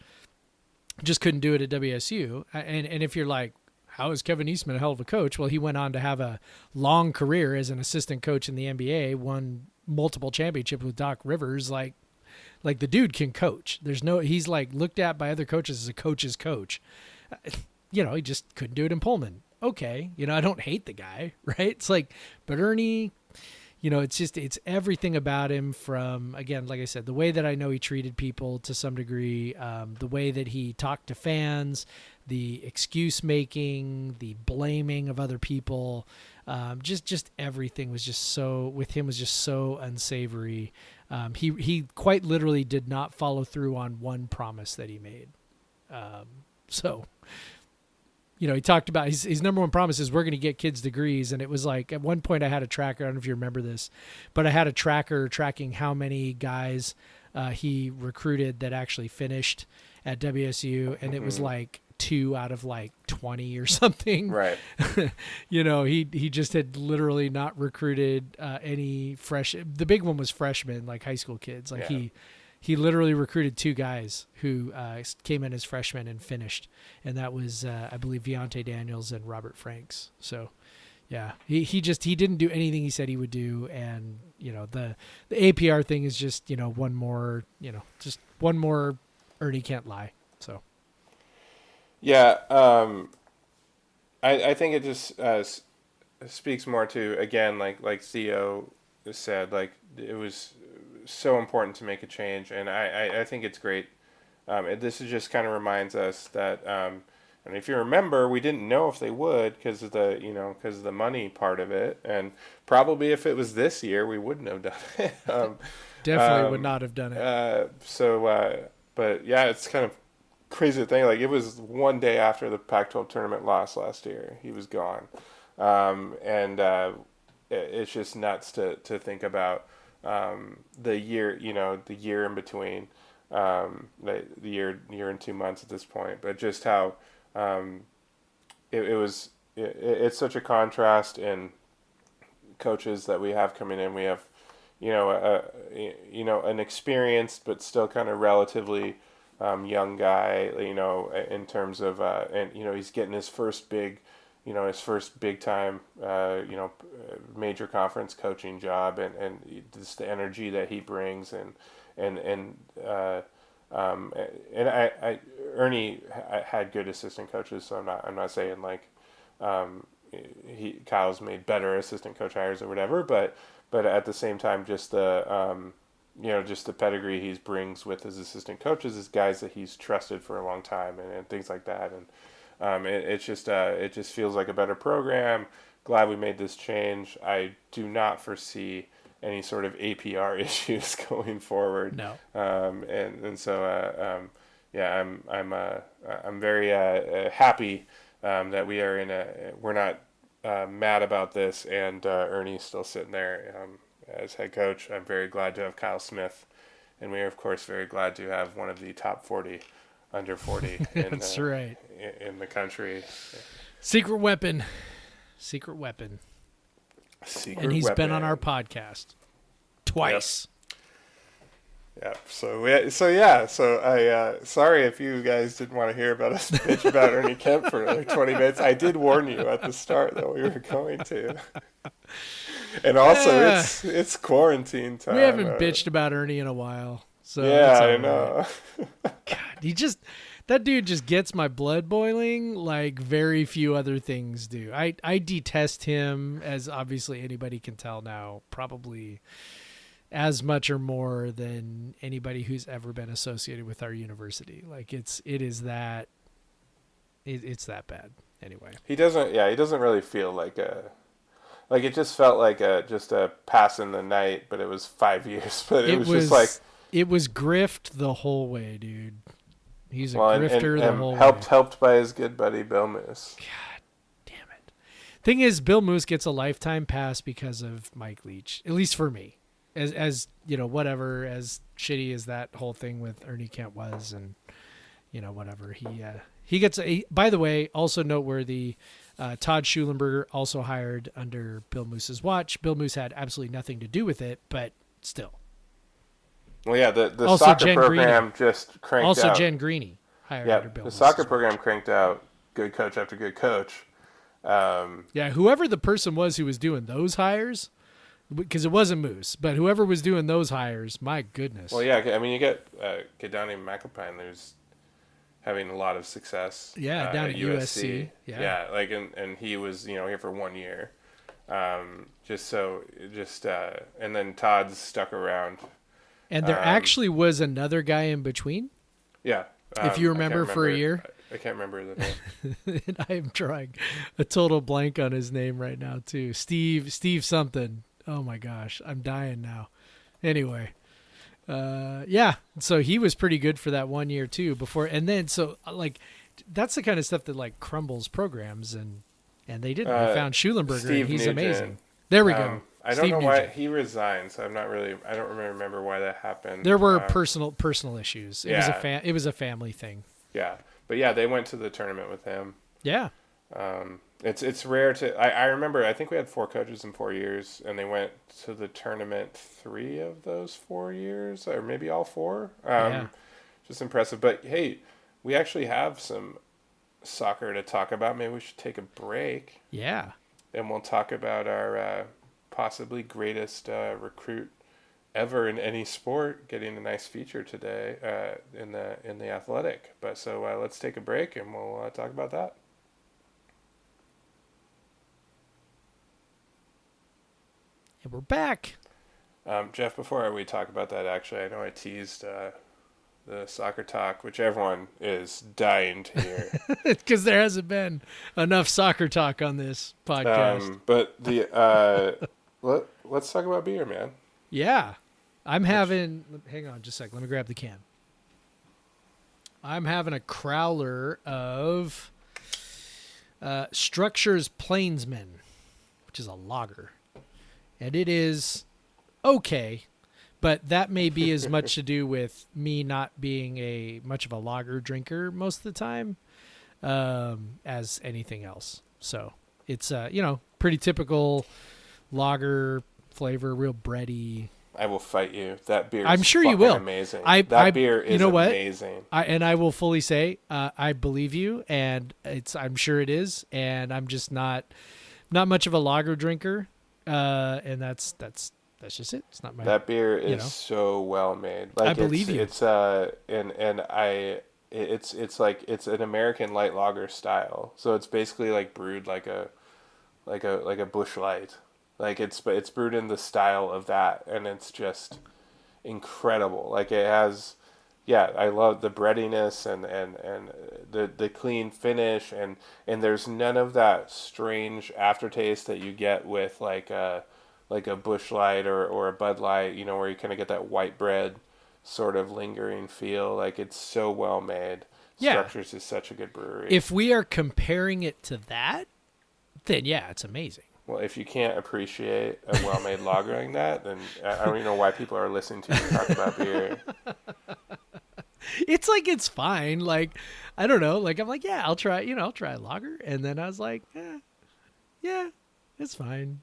Just couldn't do it at WSU. And and if you're like, how is Kevin Eastman a hell of a coach? Well, he went on to have a long career as an assistant coach in the NBA, won multiple championships with Doc Rivers. Like like the dude can coach. There's no he's like looked at by other coaches as a coach's coach. Uh, You know, he just couldn't do it in Pullman. Okay, you know, I don't hate the guy, right? It's like, but Ernie, you know, it's just it's everything about him from again, like I said, the way that I know he treated people to some degree, um, the way that he talked to fans, the excuse making, the blaming of other people, um, just just everything was just so with him was just so unsavory. Um, he he quite literally did not follow through on one promise that he made. Um, so, you know, he talked about his his number one promise is we're going to get kids degrees, and it was like at one point I had a tracker. I don't know if you remember this, but I had a tracker tracking how many guys uh, he recruited that actually finished at WSU, and it was Mhm. like two out of like twenty or something right. you know, he he just had literally not recruited uh, any fresh. The big one was freshmen, like high school kids. Like Yeah. he he literally recruited two guys who uh, came in as freshmen and finished, and that was uh, I believe Deontay Daniels and Robert Franks. So. Yeah, he, he just he didn't do anything he said he would do, and you know the the APR thing is just you know one more you know just one more Ernie Kent lie. So Yeah, um, I I think it just uh, speaks more to again like like Theo said like it was so important to make a change, and I I, I think it's great. Um, it, this is just kind of reminds us that. Um, and if you remember, we didn't know if they would because of the you know because of the money part of it, and probably if it was this year, we wouldn't have done it. um, definitely would Um, not have done it. uh, so, uh, but yeah, it's kind of crazy thing. Like it was one day after the Pac-12 tournament loss last year, he was gone, um, and uh, it, it's just nuts to to think about um, the year. You know, the year in between, um, the, the year year and two months at this point. But just how um, it, it was. it, it's such a contrast in coaches that we have coming in. We have, you know, a, you know, an experienced but still kind of relatively um, young guy. You know, in terms of uh, and you know he's getting his first big, you know, his first big time, uh, you know, major conference coaching job, and and just the energy that he brings, and and and. Uh, um, and I, I Ernie had good assistant coaches, so I'm not I'm not saying like um, he Kyle's made better assistant coach hires or whatever, but but at the same time, just the um, you know just the pedigree he brings with his assistant coaches is guys that he's trusted for a long time and, and things like that, and um, it, it's just uh, it just feels like a better program. Glad we made this change. I do not foresee any sort of APR issues going forward. No. Um, and and so uh, um, yeah, I'm I'm uh, I'm very uh, uh happy um, that we are in a we're not uh, mad about this, and uh, Ernie's still sitting there um, as head coach. I'm very glad to have Kyle Smith, and we are of course very glad to have one of the top 40 under 40 in, That's the, right. in the country. Secret weapon, secret weapon, Secret and he's weapon. been on our podcast twice. Yeah. So we, so yeah. So I uh, sorry if you guys didn't want to hear about us bitch about Ernie Kent for like twenty minutes. I did warn you at the start that we were going to. And also, Yeah. it's it's quarantine time. We haven't uh, bitched about Ernie in a while, so Yeah, I right. know. God, he just that dude just gets my blood boiling like very few other things do. I I detest him as obviously anybody can tell now, probably as much or more than anybody who's ever been associated with our university. Like it's it is that it, it's that bad. Anyway. He doesn't. Yeah, he doesn't really feel like a. Like it just felt like a just a pass in the night, but it was five years. But it, was, just like it was grift the whole way, dude. He's a well, and, grifter and, the and whole helped way. helped by his good buddy Bill Moos. God damn it. Thing is, Bill Moos gets a lifetime pass because of Mike Leach. At least for me, as as you know, whatever as shitty as that whole thing with Ernie Kent was, and you know whatever he uh, he gets. A, by the way, also noteworthy. Uh, Todd Shulenberger also hired under Bill Moos's watch. Bill Moos had absolutely nothing to do with it, but still. Well, yeah, the the Also soccer Jen program just cranked also, out. Also, Jen Greeny hired yeah, under Bill the Moos's soccer watch. program cranked out good coach after good coach. Um, Yeah, whoever the person was who was doing those hires, because it wasn't Moos, but whoever was doing those hires, my goodness. well, yeah, I mean, you get uh, Keidane McAlpine, who's having a lot of success. Yeah, uh, down at USC, yeah. yeah, like, and, and he was, you know, here for one year. Um, just so, just, uh, and then Todd's stuck around. and there um, actually was another guy in between. Yeah. If um, you I can't remember for a year. I, I can't remember the name. and I am drawing a total blank on his name right now too. Steve Steve something. Oh my gosh, I'm dying now. Anyway, uh, yeah. So he was pretty good for that one year too. Before and then so uh, like that's the kind of stuff that like crumbles programs and and they didn't. Uh, they found Shulenberger Steve and he's Nugent. amazing. There we go. Um, I don't Steve know why he resigned, so I'm not really. I don't remember why that happened. There were Um, personal personal issues. It was a yeah. fa- it was a family thing. yeah, but yeah, they went to the tournament with him. Yeah. Um, it's it's rare to. I, I remember. I think we had four coaches in four years, and they went to the tournament three of those four years, or maybe all four. Um, Yeah. Just impressive. But hey, we actually have some soccer to talk about. Maybe we should take a break, Yeah. and we'll talk about our uh, possibly greatest uh, recruit ever in any sport getting a nice feature today uh, in the in the athletic. But so uh, let's take a break, and we'll uh, talk about that. And we're back. Um, Jeff, before we talk about that, actually, I know I teased uh, the soccer talk, which everyone is dying to hear. because there hasn't been enough soccer talk on this podcast. um, but the uh, let let's talk about beer, man. yeah, I'm having. Hang on, just a sec. Let me grab the can. I'm having a crowler of uh, Structures Plainsman, which is a lager, and it is okay, but that may be as much to do with me not being a much of a lager drinker most of the time um, as anything else. So It's uh, you know, pretty typical lager flavor, real bready. I will fight you. That beer. I'm is sure you will. Amazing. I- that I- beer you is know what? amazing. I and I will fully say, uh, I believe you, and it's I'm sure it is, and I'm just not not much of a lager drinker, uh, and that's that's that's just it. It's not my That beer is know. so well made. Like believe it's, you. It's uh and and I it's it's like it's an American light lager style. So it's basically like brewed like a like a like a Busch Light. Like it's but it's brewed in the style of that and it's just incredible. Like it has yeah, I love the breadiness and, and, and the the clean finish and and there's none of that strange aftertaste that you get with like a like a Busch Light or, or a Bud Light, you know, where you kind of get that white bread sort of lingering feel. Like it's so well made. Yeah. Structures is such a good brewery. If we are comparing it to that, then yeah, it's amazing. well, if you can't appreciate a well made lager like that, then I I don't even know why people are listening to you talk about beer. It's like it's fine. Like I don't know. Like I'm like, yeah, I'll try. You know, I'll try a lager, and then I was like, eh, yeah, it's fine.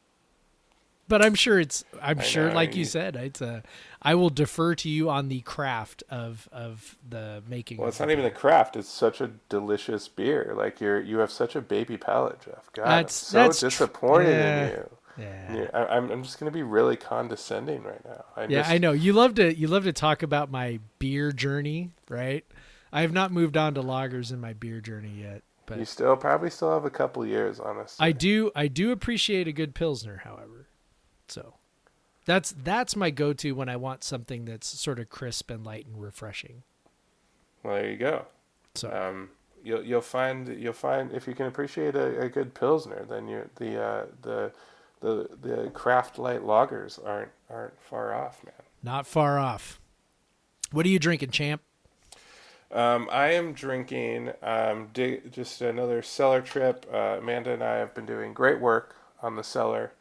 But I'm sure it's. I'm I sure, know, like you said, it's a. I will defer to you on the craft of of the making. Well, it's not even the craft. It's such a delicious beer. Like you're you have such a baby palate, Jeff. God, That's- I'm so that's tr- disappointed yeah. in you. Yeah. Yeah, I, I'm I'm just gonna be really condescending right now. I Yeah, just, I know. You love to you love to talk about my beer journey, right? I have not moved on to lagers in my beer journey yet, but You still probably still have a couple years, honestly. I do I do appreciate a good pilsner, however. So that's that's my go-to when I want something that's sort of crisp and light and refreshing. Well, there you go. So Um, you'll you'll find you'll find if you can appreciate a, a good pilsner, then you the uh, the the the craft light lagers aren't aren't far off, man. not far off. What are you drinking, champ? Um, I am drinking um, just another cellar trip. Uh, Amanda and I have been doing great work on the cellar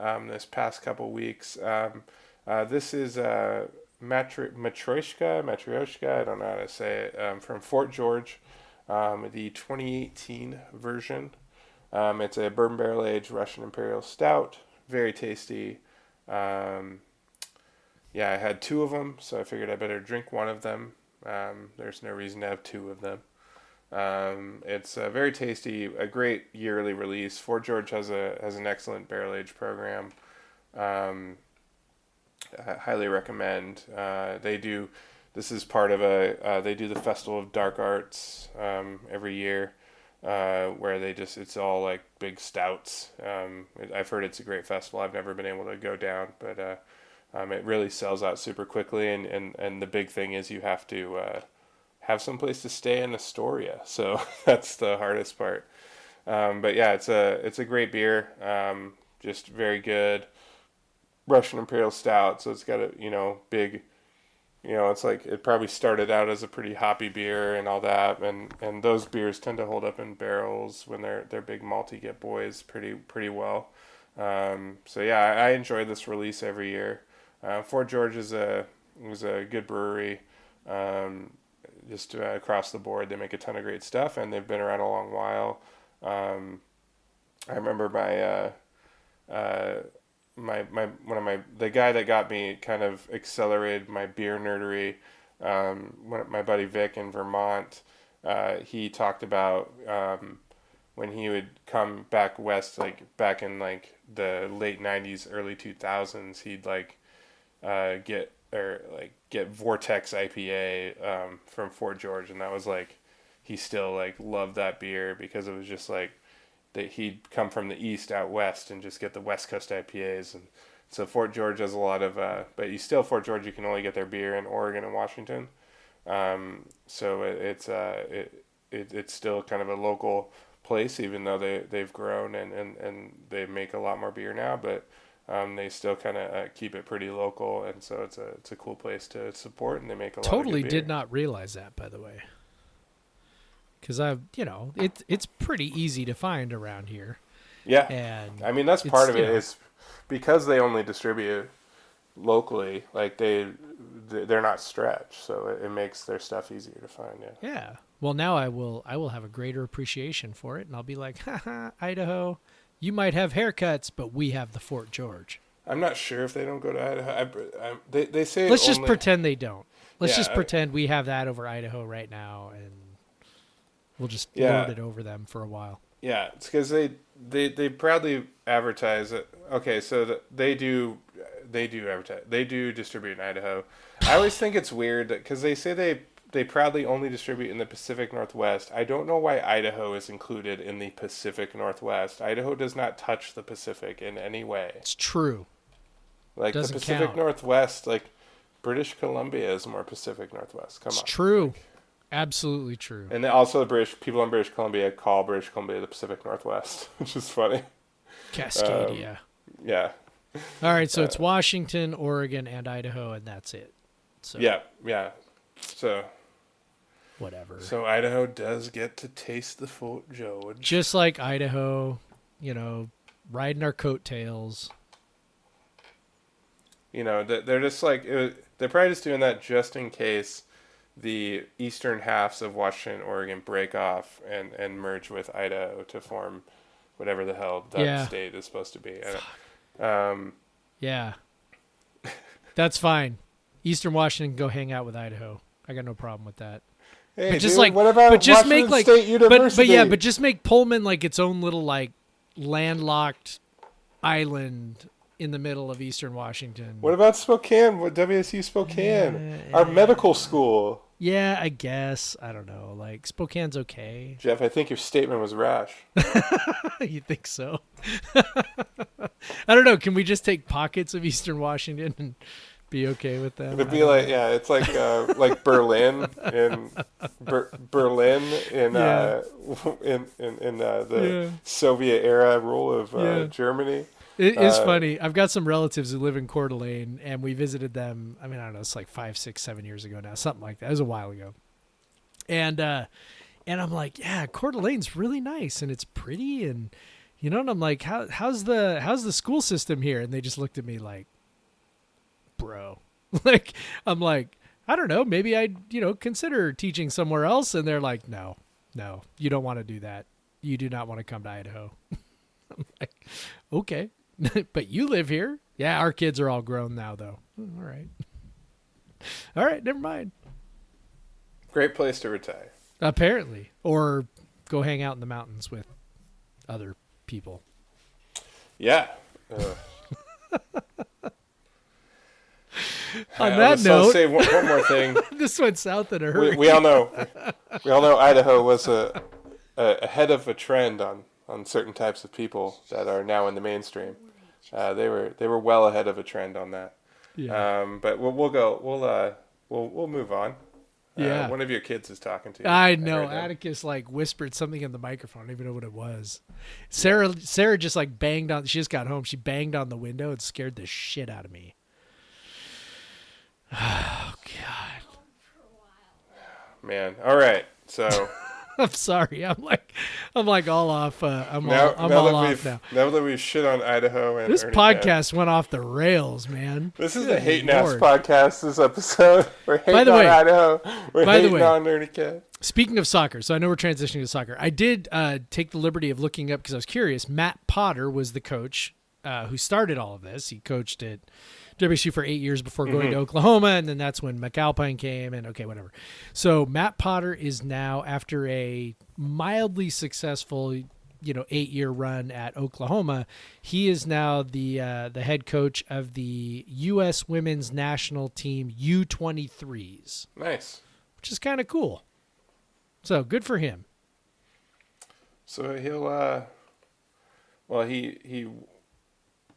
um, this past couple weeks. Um, uh, this is uh, Matri- Matryoshka, Matryoshka, I don't know how to say it, um, from Fort George, um, the 2018 version. Um, it's a bourbon barrel aged Russian Imperial Stout, very tasty. Um, yeah, I had two of them, so I figured I better drink one of them. Um, there's no reason to have two of them. Um, it's uh, very tasty, a great yearly release. Fort George has a has an excellent barrel age program. Um, I highly recommend. Uh, they do. This is part of a. Uh, they do the Festival of Dark Arts um, every year, uh, where they just it's all like big stouts. Um, I've heard it's a great festival. I've never been able to go down, but uh, um, it really sells out super quickly. And, and, and the big thing is you have to uh, have some place to stay in Astoria. So that's the hardest part. Um, but yeah, it's a it's a great beer. Um, just very good. Russian Imperial Stout. So it's got a you know big. You know, it's like it probably started out as a pretty hoppy beer and all that, and, and those beers tend to hold up in barrels when they're they're big malty get boys pretty pretty well. Um, so yeah, I, I enjoy this release every year. Uh, Fort George is a was a good brewery. Um, just uh, across the board, they make a ton of great stuff, and they've been around a long while. Um, I remember my uh, uh, my my one of my the guy that got me kind of accelerated my beer nerdery. Um, my buddy Vic in Vermont, uh, he talked about um, when he would come back west, like back in like the late '90s, early 2000s, he'd like uh, get or like get Vortex IPA um, from Fort George, and that was like he still like loved that beer because it was just like that he'd come from the east out west and just get the West Coast IPAs, and so Fort George has a lot of, uh, but you still Fort George you can only get their beer in Oregon and Washington, um, so it, it's uh, it, it it's still kind of a local place even though they they've grown and and, and they make a lot more beer now, but um, they still kind of uh, keep it pretty local, and so it's a it's a cool place to support, and they make a lot Totally of good beer. did not realize that, by the way. Because I, you know, it's it's pretty easy to find around here, Yeah, and I mean that's part of you it know- is because they only distribute locally. Like they they're not stretched, so it, makes their stuff easier to find. Yeah. yeah. Well, now I will I will have a greater appreciation for it, and I'll be like, haha, Idaho, You might have haircuts, but we have the Fort George. I'm not sure if they don't go to Idaho. I, I, they they say Let's just pretend they don't. Let's Yeah, just I- pretend we have that over Idaho right now, and we'll just Yeah. lord it over them for a while. Yeah, it's because they, they they proudly advertise it. Okay, so the, they do they do advertise they do distribute in Idaho. I always think it's weird because they say they they proudly only distribute in the Pacific Northwest. I don't know why Idaho is included in the Pacific Northwest. Idaho does not touch the Pacific in any way. It's true. Like the Doesn't Pacific count. Northwest, like British Columbia is more Pacific Northwest. Come It's on. true. Absolutely true. And also the British people in British Columbia call British Columbia the Pacific Northwest, which is funny. Cascadia. Yeah. All right, so uh, it's Washington, Oregon, and Idaho, and that's it. So Yeah, yeah. So whatever. so Idaho does get to taste the Fort George. Just like Idaho, you know, riding our coattails. You know, they- they're just like they're probably just doing that just in case the eastern halves of Washington, Oregon break off and and merge with Idaho to form whatever the hell that Yeah. state is supposed to be. Um, Yeah. That's fine. Eastern Washington go hang out with Idaho. I got no problem with that. hey, but just dude, like what about but just Washington make like State but University? but yeah, but just make Pullman like its own little like landlocked island in the middle of Eastern Washington. what about Spokane? What WSU Spokane? Our medical school. Yeah, I guess. I don't know. Like Spokane's okay. Jeff, I think your statement was rash. you think so? I don't know. Can we just take pockets of Eastern Washington and be okay with them? It'd be like know. yeah, it's like uh, like Berlin in Ber- Berlin in uh, in in, in uh, the Yeah. Soviet era rule of uh, Yeah. Germany. It is Uh, funny. I've got some relatives who live in Coeur d'Alene, and we visited them. I mean, I don't know. It's like five, six, seven years ago now, something like that. It was a while ago. And uh, and I'm like, yeah, Coeur d'Alene's really nice, and it's pretty, and you know. And I'm like, how how's the how's the school system here? And they just looked at me like, bro, like I'm like, I don't know. Maybe I'd you know consider teaching somewhere else. And they're like, no, no, you don't want to do that. You do not want to come to Idaho. I'm like, okay. but you live here. Yeah, our kids are all grown now, though. "Mm, All right. All right, never mind. Great place to retire. Apparently. Or go hang out in the mountains with other people. Yeah. Uh, On I'll that note, say one, one more thing. this went south in a we, hurry. we all know we all know Idaho was a, a ahead of a trend on, on certain types of people that are now in the mainstream. Uh, they were they were well ahead of a trend on that. yeah. Um, but we'll, we'll go. We'll uh, we'll we'll move on. Uh, Yeah. one of your kids is talking to you. I know. that. Atticus like whispered something in the microphone. I don't even know what it was. Sarah Sarah just like banged on she just got home. She banged on the window and scared the shit out of me. Oh god. Man. All right. So I'm sorry. I'm like I'm like all off uh, I'm now, all I'm now all off now. now that we've shit on Idaho and This Ernie Kent- podcast went off the rails, man. This is Good the hate Lord. podcast. This episode. We're hating the on way- Idaho. We're by the hating way- on Ernie Kent. Speaking of soccer, so I know we're transitioning to soccer. I did uh, take the liberty of looking up because I was curious. Matt Potter was the coach uh, who started all of this. He coached at WSU for eight years before going to Oklahoma, and then that's when McAlpine came. And okay, whatever. So Matt Potter is now after a mildly successful, you know, eight-year run at Oklahoma. He is now the uh, the head coach of the U.S. Women's National Team U23s, Nice. which is kind of cool. So good for him. So he'll. uh Well, he he.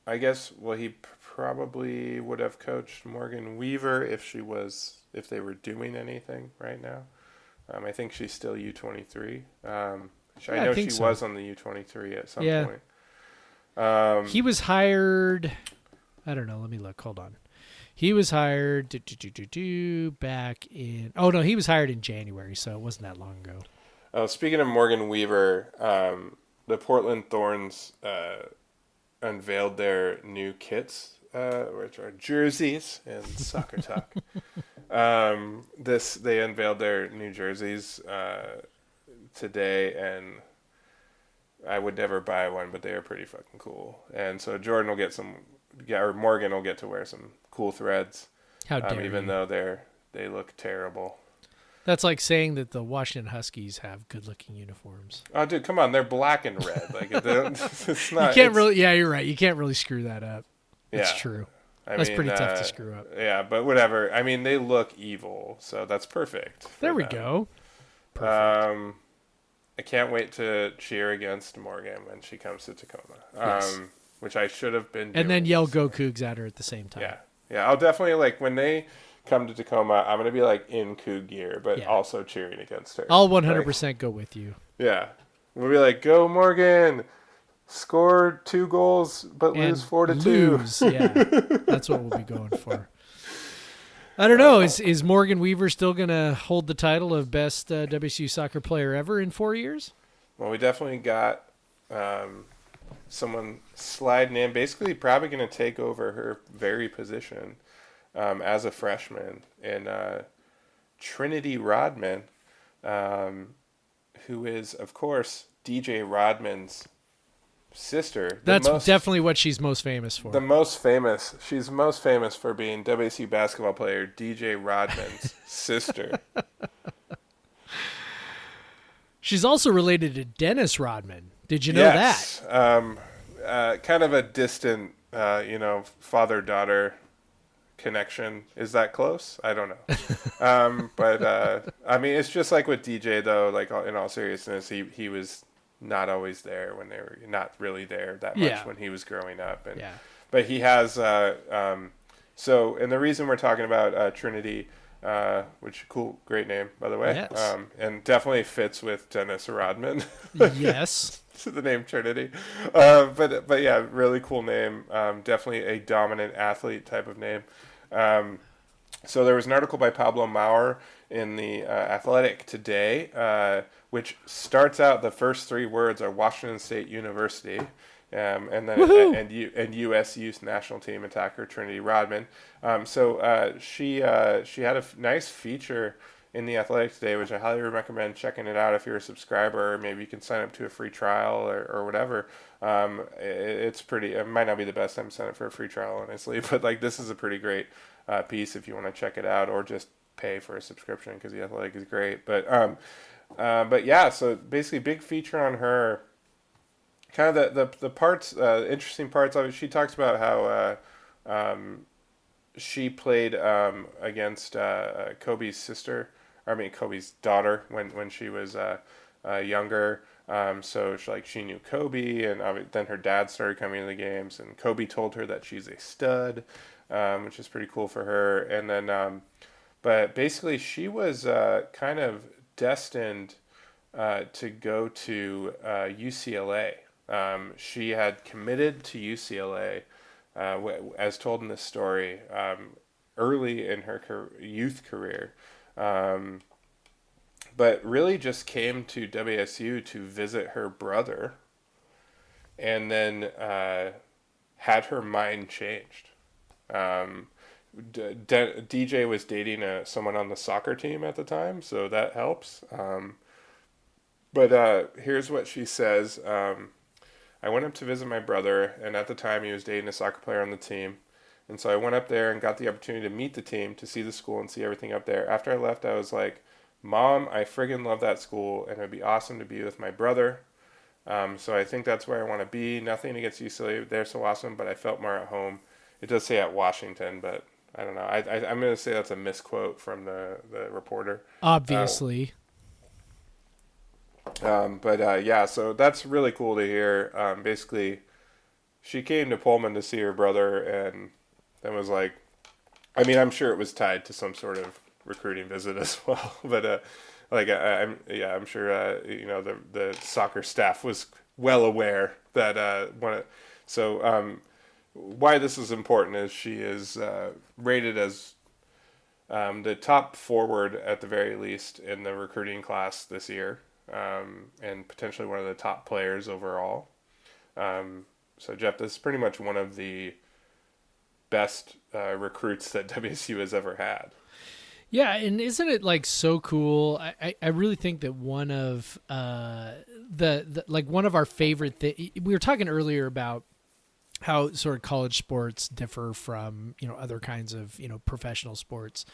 I guess. Well, he probably would have coached Morgan Weaver if she was if they were doing anything right now. Um, I think she's still U twenty three. Um, I I know think she so. was on the U twenty three at some Yeah. point. Um, He was hired. I don't know. Let me look. Hold on. He was hired do, do, do, do, do, back in. Oh no, he was hired in January, so it wasn't that long ago. Oh, speaking of Morgan Weaver, um, the Portland Thorns uh, unveiled their new kits, uh, which are jerseys and soccer talk. um, this they unveiled their new jerseys uh, today, and I would never buy one, but they are pretty fucking cool. And so Jordan will get some, yeah, or Morgan will get to wear some cool threads, How dare um, even you. though they're they look terrible. That's like saying that the Washington Huskies have good-looking uniforms. Oh, dude, come on, they're black and red. Like it, it's not. you can't really. Yeah, you're right. You can't really screw that up. That's yeah, true. I That's mean, pretty tough to uh, screw up. Yeah, but whatever. I mean, they look evil, so that's perfect. There we them. go. Perfect. Um, I can't wait to cheer against Morgan when she comes to Tacoma. Um, Yes. which I should have been. and then yell so- "Go Cougs" at her at the same time. Yeah, yeah. I'll definitely like when they come to Tacoma. I'm gonna be like in Coug gear, but Yeah. also cheering against her. I'll Like, 100% go with you. yeah, we'll be like, "Go Morgan, score two goals but And lose four to two. lose, yeah, that's what we'll be going for. I don't know. Is is Morgan Weaver still gonna hold the title of best uh, WSU soccer player ever in four years? Well, we definitely got um, someone sliding in, basically probably going to take over her very position um, as a freshman in uh, Trinity Rodman, um, who is, of course, DJ Rodman's sister. That's most- definitely what she's most famous for. the most famous. She's most famous for being WSU basketball player DJ Rodman's sister. she's also related to Dennis Rodman. Did you know that? yes. Um, uh, kind of a distant, uh, you know, father daughter connection. Is that close? I don't know. um, but uh, I mean, it's just like with DJ though. Like in all seriousness, he he was not always there when they were not really there that much Yeah. when he was growing up. And? Yeah. but he has uh, um, so and the reason we're talking about uh, Trinity, uh, which cool, great name by the way, Yes. um, and definitely fits with Dennis Rodman. yes. the name Trinity, uh, but but yeah, really cool name. Um, definitely a dominant athlete type of name. Um, so there was an article by Pablo Maurer in the uh, Athletic today, uh, which starts out the first three words are Washington State University, um, and then Woohoo! and, U, and U.S. Youth National Team attacker Trinity Rodman. Um, so uh, she uh, she had a f- nice feature in the Athletic today, which I highly recommend checking it out if you're a subscriber. Maybe you can sign up to a free trial or, or whatever. Um, i- it's pretty. It might not be the best time to sign up for a free trial, honestly, but like this is a pretty great uh, piece if you want to check it out or just pay for a subscription because the Athletic is great. But um, uh, but yeah, so basically, big feature on her. Kind of the the, the parts, uh, interesting parts of it. She talks about how uh, um, she played um, against uh, Kobe's sister, I mean Kobe's daughter when when she was younger. Um, so she, like she knew Kobe, and then her dad started coming to the games, and Kobe told her that she's a stud, um, which is pretty cool for her. And then, um, but basically, she was uh, kind of destined uh, to go to uh, UCLA. Um, she had committed to UCLA, uh, w- as told in this story, um, early in her car- youth career, um, but really just came to WSU to visit her brother, and then uh, had her mind changed. Um, D- DJ was dating a, someone on the soccer team at the time, so that helps. Um, but uh, here's what she says. Um, I went up to visit my brother, and at the time he was dating a soccer player on the team. And so I went up there and got the opportunity to meet the team, to see the school and see everything up there. After I left, I was like, Mom, I friggin' love that school, and it would be awesome to be with my brother. Um, so I think that's where I want to be. Nothing against UCLA, they're so awesome, but I felt more at home. It does say at Washington, but I don't know. I, I, I'm going to say that's a misquote from the, the reporter. Obviously. Um, but uh, yeah, so that's really cool to hear. Um, basically, she came to Pullman to see her brother, and then was like, I mean, I'm sure it was tied to some sort of recruiting visit as well. but uh, like, I, I'm yeah, I'm sure uh, you know the the soccer staff was well aware that uh, one. So um, why this is important is she is uh, rated as um, the top forward at the very least in the recruiting class this year, um, and potentially one of the top players overall. Um, so Jeff, this is pretty much one of the best uh, recruits that WSU has ever had. Yeah, and isn't it like so cool? I, I, really think that one of uh, the, the like one of our favorite thi- we were talking earlier about how sort of college sports differ from you know other kinds of you know professional sports.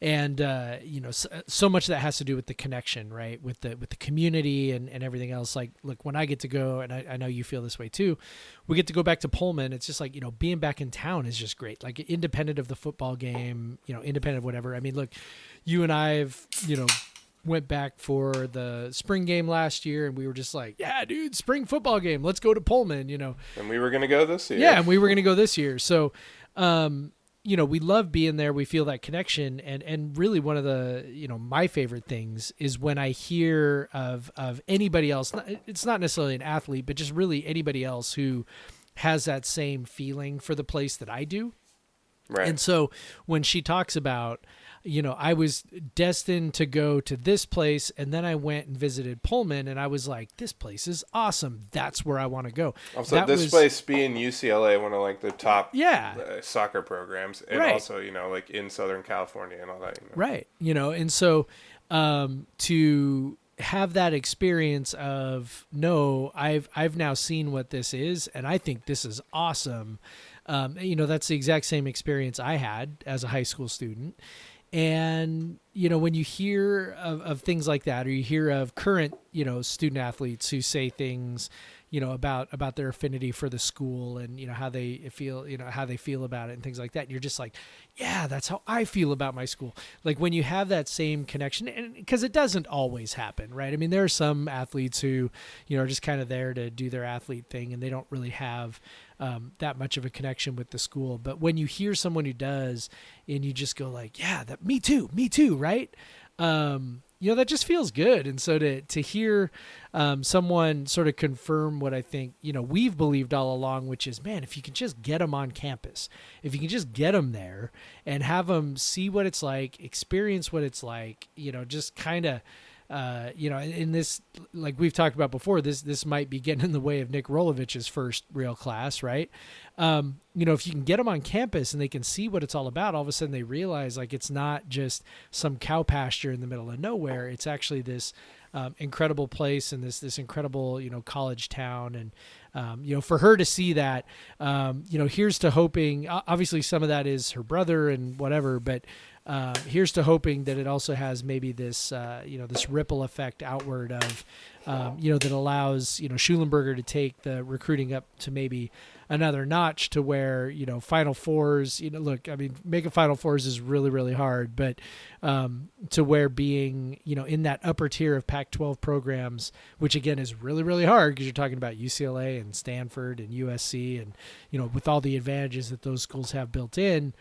And uh, you know so, so, much that has to do with the connection right? With the with the community and, and everything else. Like look when i get to go and I, I know you feel this way too we get to go back to pullman. It's just like you know being back in town is just great. Like independent of the football game you know independent of whatever. I mean look you and i've you know went back for the spring game last year and we were just like, yeah, dude, spring football game. Let's go to Pullman, you know. And we were going to go this year. Yeah, and we were going to go this year. So, um, you know, we love being there. We feel that connection, and and really one of the you know my favorite things is when I hear of of anybody else. It's not necessarily an athlete, but just really anybody else who has that same feeling for the place that I do. Right. And so when she talks about you know, I was destined to go to this place, and then I went and visited Pullman, and I was like, this place is awesome. That's where I want to go. Also, that this was, place being UCLA, one of like the top yeah uh, soccer programs, and right. also you know like in Southern California and all that. You know. Right. You know, and so um, to have that experience of no, I've I've now seen what this is, and I think this is awesome. Um, you know, that's the exact same experience I had as a high school student and you know when you hear of, of things like that or you hear of current you know student athletes who say things you know about about their affinity for the school and you know how they feel you know how they feel about it and things like that and you're just like yeah that's how i feel about my school like when you have that same connection and because it doesn't always happen right i mean there are some athletes who you know are just kind of there to do their athlete thing and they don't really have um, that much of a connection with the school. But when you hear someone who does, and you just go like, "Yeah, that me too, me too," right? Um, you know that just feels good. And so to to hear um, someone sort of confirm what I think you know we've believed all along, which is, man, if you can just get them on campus, if you can just get them there and have them see what it's like, experience what it's like, you know, just kind of uh, you know, in this, like we've talked about before, this this might be getting in the way of Nick Rolovich's first real class, right? Um, you know, if you can get them on campus and they can see what it's all about, all of a sudden they realize like it's not just some cow pasture in the middle of nowhere. It's actually this um, incredible place and this this incredible you know college town and um, you know for her to see that um, you know here's to hoping obviously some of that is her brother and whatever but uh, here's to hoping that it also has maybe this uh, you know this ripple effect outward of um, you know that allows you know Shulenberger to take the recruiting up to maybe another notch to where you know Final Fours you know look I mean making Final Fours is really really hard but um, to where being you know in that upper tier of Pac-12 programs which again is really really hard because you're talking about UCLA and Stanford and USC and you know with all the advantages that those schools have built in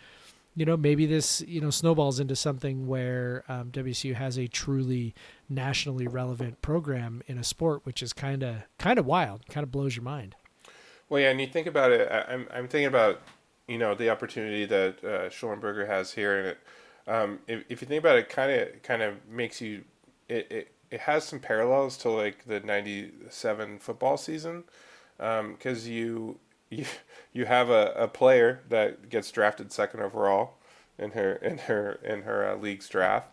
you know, maybe this, you know, snowballs into something where um, WSU has a truly nationally relevant program in a sport, which is kind of kind of wild, kind of blows your mind. Well, yeah, and you think about it. I'm I'm thinking about you know the opportunity that uh, Shulenberger has here, and it. Um, if, if you think about it, kind of kind of makes you it, it it has some parallels to like the '97 football season, because um, you you you have a, a player that gets drafted second overall in her in her in her uh, league's draft.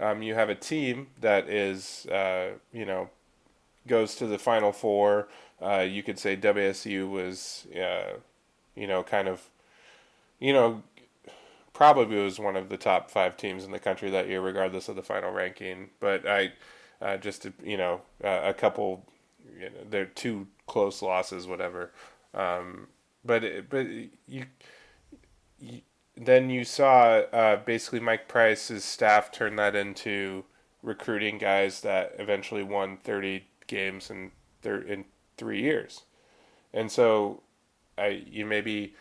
Um, you have a team that is uh, you know goes to the final four. Uh, you could say WSU was uh, you know kind of you know probably was one of the top five teams in the country that year, regardless of the final ranking. But I uh, just you know uh, a couple you know, they're two close losses, whatever. Um, but but you, you then you saw uh, basically Mike Price's staff turn that into recruiting guys that eventually won 30 games in thir- in three years, and so I you maybe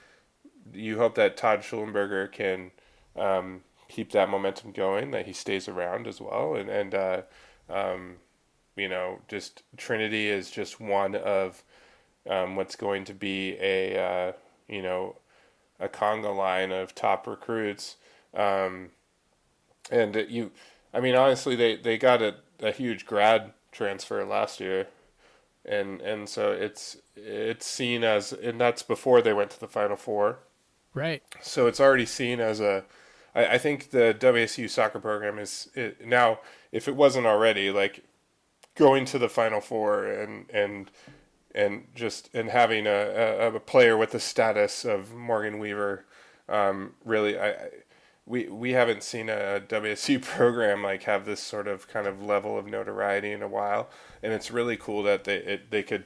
you hope that Todd Shulenberger can um, keep that momentum going, that he stays around as well, and and uh, um, you know just Trinity is just one of um, what's going to be a uh, you know a conga line of top recruits. Um, and you, I mean, honestly, they, they got a, a huge grad transfer last year, and and so it's it's seen as and that's before they went to the Final Four. Right. So it's already seen as a. I, I think the WSU soccer program is it, now. If it wasn't already, like going to the Final Four and and and just and having a, a, a player with the status of Morgan Weaver, um, really, I, we we haven't seen a WSU program like have this sort of kind of level of notoriety in a while, and it's really cool that they it, they could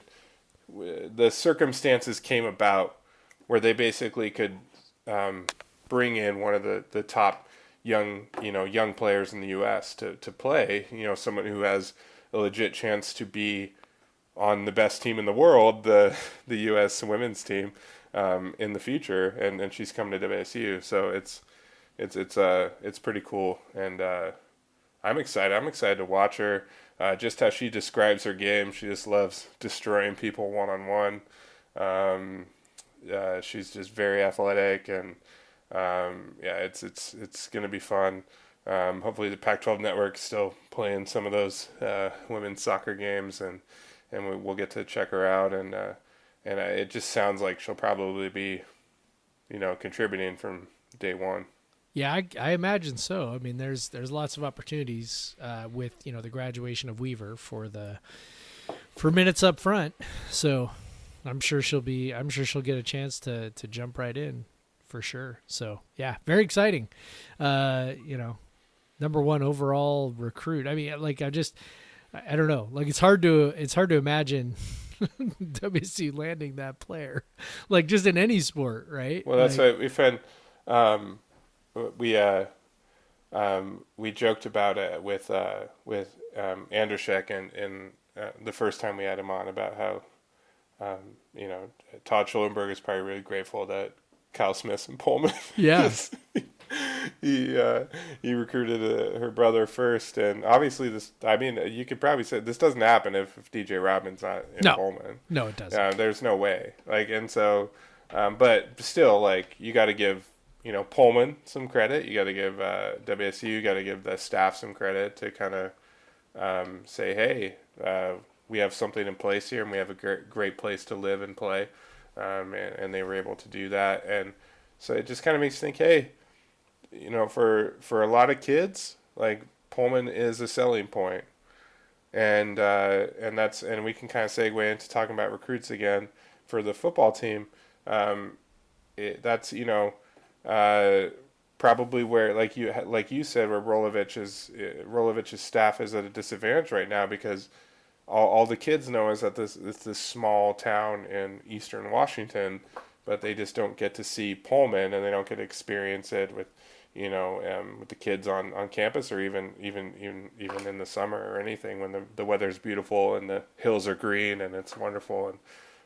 the circumstances came about where they basically could um, bring in one of the, the top young you know young players in the U.S. to to play. You know, someone who has a legit chance to be on the best team in the world, the the U.S. women's team, um, in the future, and, and she's coming to WSU. So it's it's it's uh it's pretty cool, and uh, I'm excited. I'm excited to watch her. Uh, just how she describes her game, she just loves destroying people one on one. She's just very athletic and um, yeah, it's it's it's gonna be fun. Um, hopefully, the Pac-12 network still playing some of those uh, women's soccer games, and and we, will get to check her out. And uh, and it just sounds like she'll probably be, you know, contributing from day one. Yeah, I, I imagine so. I mean, there's there's lots of opportunities uh, with you know the graduation of Weaver for the for minutes up front. So I'm sure she'll be. I'm sure she'll get a chance to to jump right in for sure. So yeah, very exciting. Uh, you know, number one overall recruit. I mean, like I just, I don't know. Like it's hard to it's hard to imagine WC landing that player, like just in any sport, right? Well, that's like, what we found. Um, we uh, um, we joked about it with uh, with um, Andrzejczyk and and uh, the first time we had him on about how um, you know Todd Shulenberger is probably really grateful that Kyle Smith and Pullman. Yeah. he uh, he recruited uh, her brother first, and obviously this. I mean, you could probably say this doesn't happen if, if DJ Rodman's not in no. Pullman. No, it doesn't. Uh, there's no way. Like, and so, um, but still, like, you got to give you know Pullman some credit. You got to give uh, WSU. You got to give the staff some credit to kind of um, say, hey, uh, we have something in place here, and we have a great great place to live and play um, and, and, they were able to do that. And so it just kind of makes you think, hey, you know, for for a lot of kids, like Pullman is a selling point, and uh, and that's and we can kind of segue into talking about recruits again for the football team. Um, it, that's you know. Uh, probably where like you like you said where Rolovich is Rolovich's staff is at a disadvantage right now because all, all the kids know is that this it's this small town in eastern Washington, but they just don't get to see Pullman and they don't get to experience it with, you know, um, with the kids on, on campus or even even even even in the summer or anything when the the weather's beautiful and the hills are green and it's wonderful and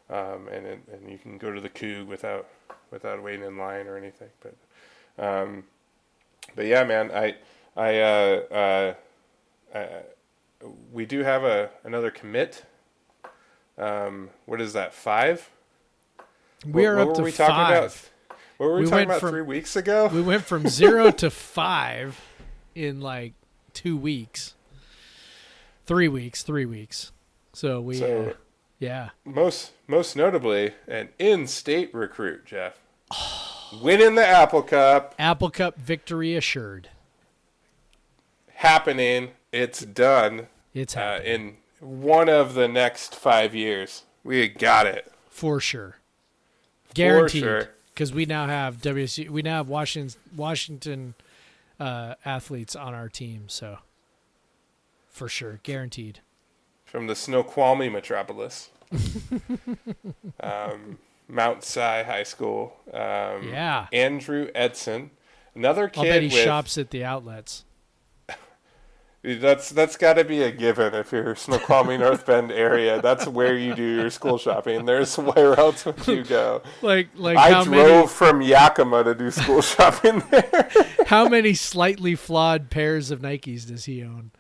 um, and it, and you can go to the Coug without without waiting in line or anything. But um, but yeah, man, I I uh, uh, I, we do have a another commit. Um, what is that? Five. We are what, up to we five. What were we, we talking about from, three weeks ago? We went from zero to five in like two weeks. Three weeks. Three weeks. So we. So, uh, yeah. Most most notably, an in-state recruit, Jeff. Winning the Apple Cup. Apple Cup victory assured. Happening it's done. It's uh, in one of the next five years. We got it for sure, guaranteed. Because sure. We now have WC, we now have Washington Washington uh, athletes on our team, so for sure, guaranteed. From the Snoqualmie metropolis, um, Mount Si High School. Um, yeah, Andrew Edson, another kid. I'll bet he with, shops at the outlets. That's that's got to be a given if you're Snoqualmie North Bend area. That's where you do your school shopping. There's where else would you go? like like I drove many... from Yakima to do school shopping there. how many slightly flawed pairs of Nikes does he own?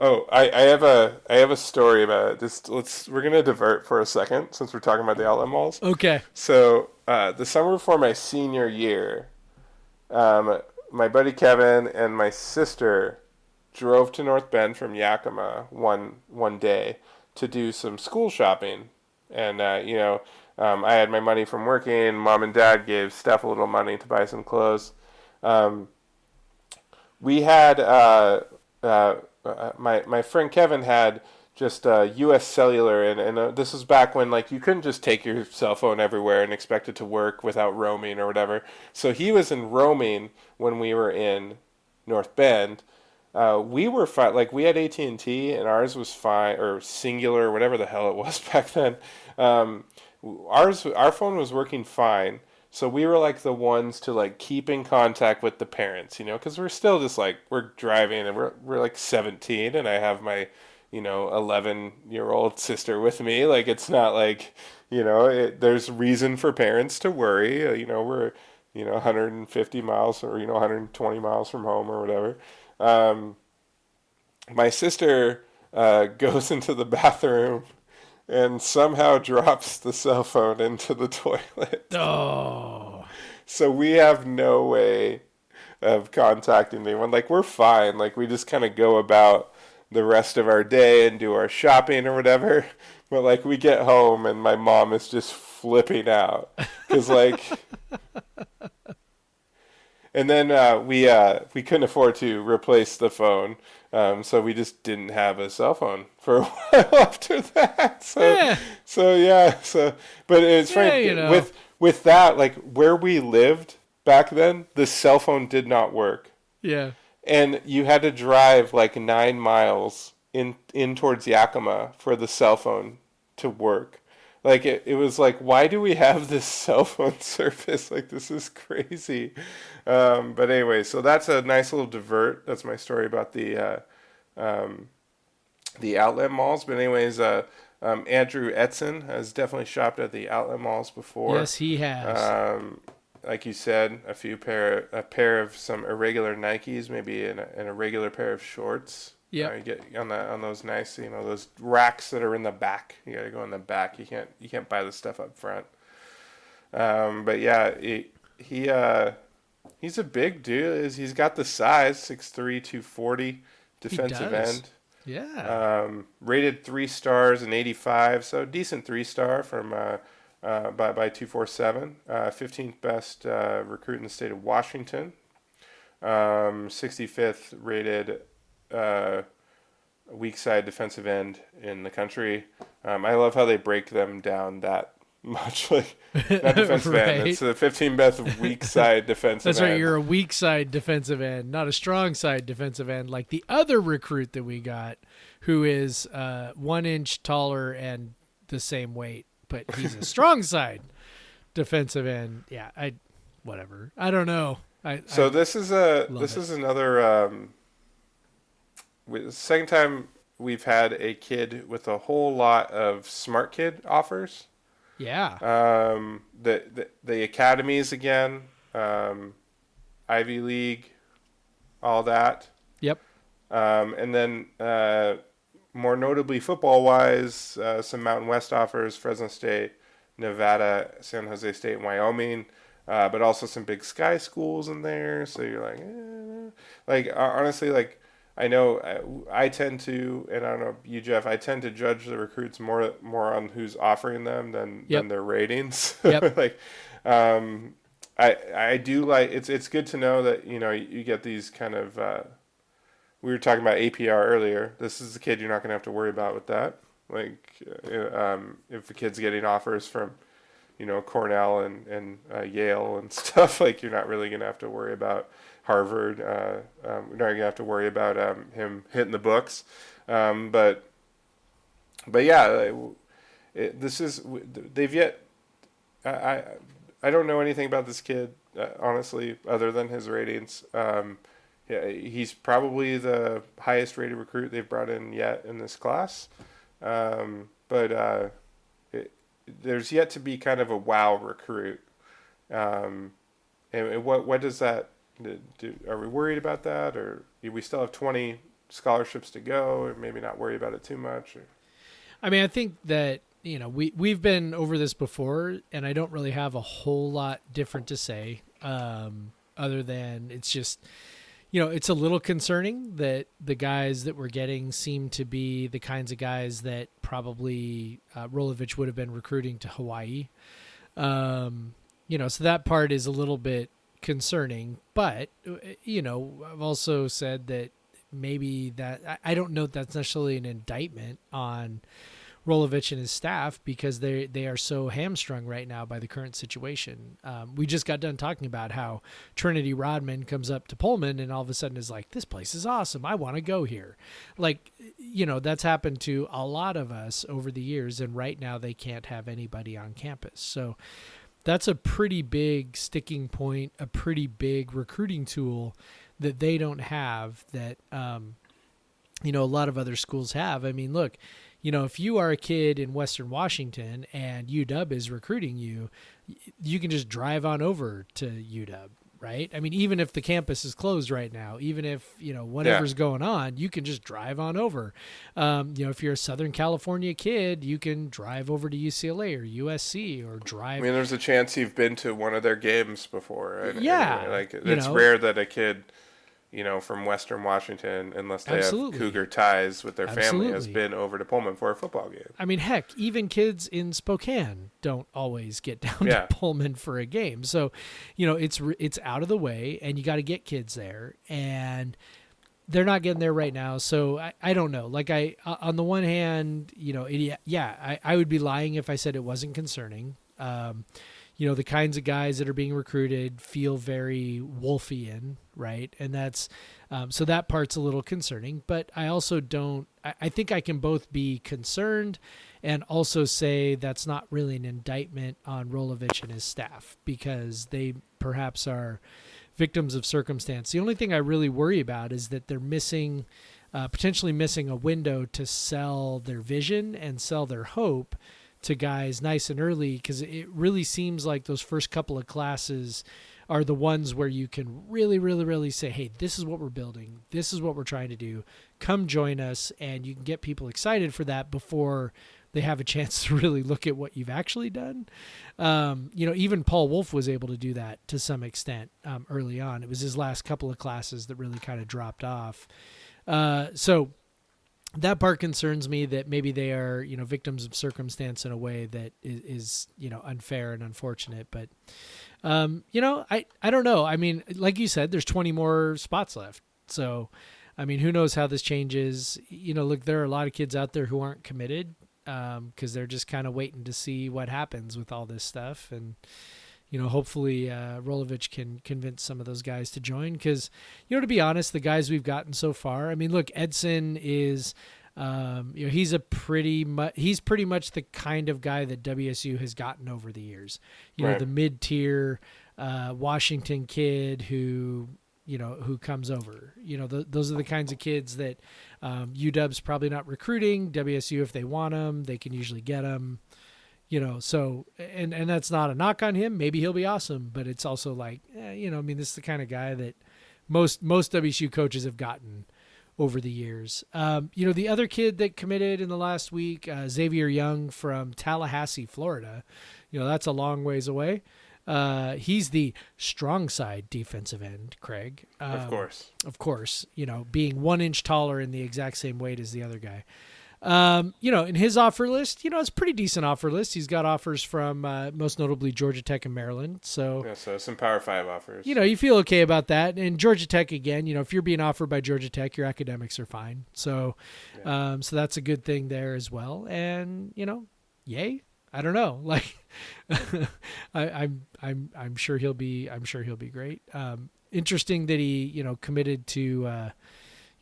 Oh, I, I have a I have a story about it. Just let's we're gonna divert for a second since we're talking about the outlet malls. Okay. So uh, the summer before my senior year, um, my buddy Kevin and my sister drove to North Bend from Yakima one one day to do some school shopping, and uh, you know, um, I had my money from working. Mom and Dad gave Steph a little money to buy some clothes. Um, we had uh, uh, uh my my friend Kevin had just uh, U.S. Cellular, and and uh, this was back when like you couldn't just take your cell phone everywhere and expect it to work without roaming or whatever. So he was in roaming when we were in North Bend. Uh, we were fine. Like we had AT and T, and ours was fine, or Cingular, whatever the hell it was back then. Um, ours, our phone was working fine. So we were like the ones to like keep in contact with the parents, you know, because we're still just like we're driving and we're we're like 17, and I have my you know 11 year old sister with me like it's not like you know it, there's reason for parents to worry uh, you know we're you know 150 miles or you know 120 miles from home or whatever um, my sister uh, goes into the bathroom and somehow drops the cell phone into the toilet Oh. so we have no way of contacting anyone like we're fine like we just kind of go about the rest of our day and do our shopping or whatever. But like we get home and my mom is just flipping out because like, and then uh, we uh, we couldn't afford to replace the phone, um, so we just didn't have a cell phone for a while after that. So Yeah. so yeah so but it's Yeah, funny you know. with with that like where we lived back then the cell phone did not work Yeah. and you had to drive like nine miles in in towards Yakima for the cell phone to work. Like it, it was like, why do we have this cell phone service? Like this is crazy. Um, but anyway, so that's a nice little divert. That's my story about the uh, um, the outlet malls. But anyways, uh, um, Andrew Edson has definitely shopped at the outlet malls before. Yes, he has. Um, like you said, a few pair, a pair of some irregular Nikes, maybe an, an irregular pair of shorts. Yep. Uh, you get on the on those nice, you know, those racks that are in the back. You got to go in the back. You can't you can't buy the stuff up front. Um, but yeah, he, he uh, he's a big dude. Is He's got the size 6'3", 240, defensive end. yeah. Um, rated three stars and 85, so decent three star from uh, uh, by by 247. Uh, 15th best uh, recruit in the state of Washington. Um, 65th rated uh, weak side defensive end in the country. Um, I love how they break them down that much. Like not defensive end. It's the 15 best weak side defensive end. That's end. right. You're a weak side defensive end, not a strong side defensive end, like the other recruit that we got, who is uh, one inch taller and the same weight, but he's a strong side defensive end. Yeah, I, whatever. I don't know. I So I- this is a this it. is another um, second time we've had a kid with a whole lot of smart kid offers. Yeah, Um, the, the the academies again, um, Ivy League, all that, yep, um, and then uh, more notably football wise, uh, some Mountain West offers: Fresno State, Nevada, San Jose State, and Wyoming. Uh, but also some big sky schools in there. So you're like, eh. like uh, honestly, like I know uh, I tend to, and I don't know you, Jeff. I tend to judge the recruits more more on who's offering them than Yep. than their ratings. Yep. like, um, I I do like it's it's good to know that you know you, get these kind of. Uh, we were talking about APR earlier. This is a kid you're not going to have to worry about with that. Like, uh, um, if a kid's getting offers from, you know, Cornell and and uh, Yale and stuff, like you're not really going to have to worry about Harvard. Uh, um, you're not to have to worry about um, him hitting the books. Um, but, but yeah, it, this is they've yet. I, I I don't know anything about this kid uh, honestly, other than his ratings. Um, yeah, he's probably the highest rated recruit they've brought in yet in this class. Um, but uh, it, there's yet to be kind of a wow recruit. Um, and, and what what does that do? Are we worried about that, or we still have 20 scholarships to go, or maybe not worry about it too much? Or? I mean, I think that you know we we've been over this before, and I don't really have a whole lot different to say, um, other than it's just you know it's a little concerning that the guys that we're getting seem to be the kinds of guys that probably uh, Rolovich would have been recruiting to Hawaii. Um, you know, so that part is a little bit concerning, but uh, you know, I've also said that maybe that I, don't know that's necessarily an indictment on Rolovich and his staff because they they are so hamstrung right now by the current situation. Um, we just got done talking about how Trinity Rodman comes up to Pullman and all of a sudden is like, "This place is awesome. I want to go here." Like, you know, that's happened to a lot of us over the years, and right now they can't have anybody on campus. So that's a pretty big sticking point, a pretty big recruiting tool that they don't have that um, you know a lot of other schools have. I mean, look you know, if you are a kid in Western Washington and UW is recruiting you, you can just drive on over to UW, right? I mean, even if the campus is closed right now, even if you know whatever's yeah. going on, you can just drive on over. Um, you know, if you're a Southern California kid, you can drive over to UCLA or USC or drive. I mean, there's a chance you've been to one of their games before. Yeah, like it's know, rare that a kid you know, from Western Washington, unless they Absolutely. have Cougar ties with their Absolutely. family, has been over to Pullman for a football game. I mean, heck, even kids in Spokane don't always get down yeah. to Pullman for a game. So, you know, it's it's out of the way, and you got to get kids there, and they're not getting there right now. So I, I don't know. Like I, on the one hand, you know, it, yeah, I, I would be lying if I said it wasn't concerning. Um, you know the kinds of guys that are being recruited feel very Wulffian, right? And that's um, so that part's a little concerning. But I also don't. I, I think I can both be concerned and also say that's not really an indictment on Rolovich and his staff because they perhaps are victims of circumstance. The only thing I really worry about is that they're missing. Uh, potentially missing a window to sell their vision and sell their hope to guys nice and early because it really seems like those first couple of classes are the ones where you can really, really, really say, hey, this is what we're building. This is what we're trying to do. Come join us. And you can get people excited for that before they have a chance to really look at what you've actually done. Um, you know, even Paul Wulff was able to do that to some extent um, early on. It was his last couple of classes that really kind of dropped off. Uh, so, that part concerns me that maybe they are you know victims of circumstance in a way that is, is you know unfair and unfortunate but um, you know i i don't know. I mean like you said there's 20 more spots left. So i mean who knows how this changes? You know look there are a lot of kids out there who aren't committed because um, they're just kind of waiting to see what happens with all this stuff and you know, hopefully uh, Rolovich can convince some of those guys to join. Because, you know, to be honest, the guys we've gotten so far, I mean, look, Edson is, um, you know, he's a pretty much he's pretty much the kind of guy that WSU has gotten over the years. You right. know, the mid tier uh, Washington kid who you know who comes over. You know, those are the kinds of kids that um, UW's probably not recruiting. WSU, if they want them, they can usually get them you know so and and that's not a knock on him maybe he'll be awesome but it's also like eh, you know i mean this is the kind of guy that most most wsu coaches have gotten over the years um, you know the other kid that committed in the last week uh, xavier young from tallahassee florida you know that's a long ways away uh, he's the strong side defensive end, Craig. Um, of course. Of course. You know, being one inch taller in the exact same weight as the other guy. Um, you know, in his offer list, you know, it's pretty decent offer list. He's got offers from uh, most notably Georgia Tech and Maryland. So yeah, so some Power Five offers. You know, you feel okay about that. And Georgia Tech again, you know, if you're being offered by Georgia Tech, your academics are fine. So, yeah. um, so that's a good thing there as well. And you know, yay. I don't know. Like, I, I'm I'm I'm sure he'll be I'm sure he'll be great. Um, interesting that he you know committed to. Uh,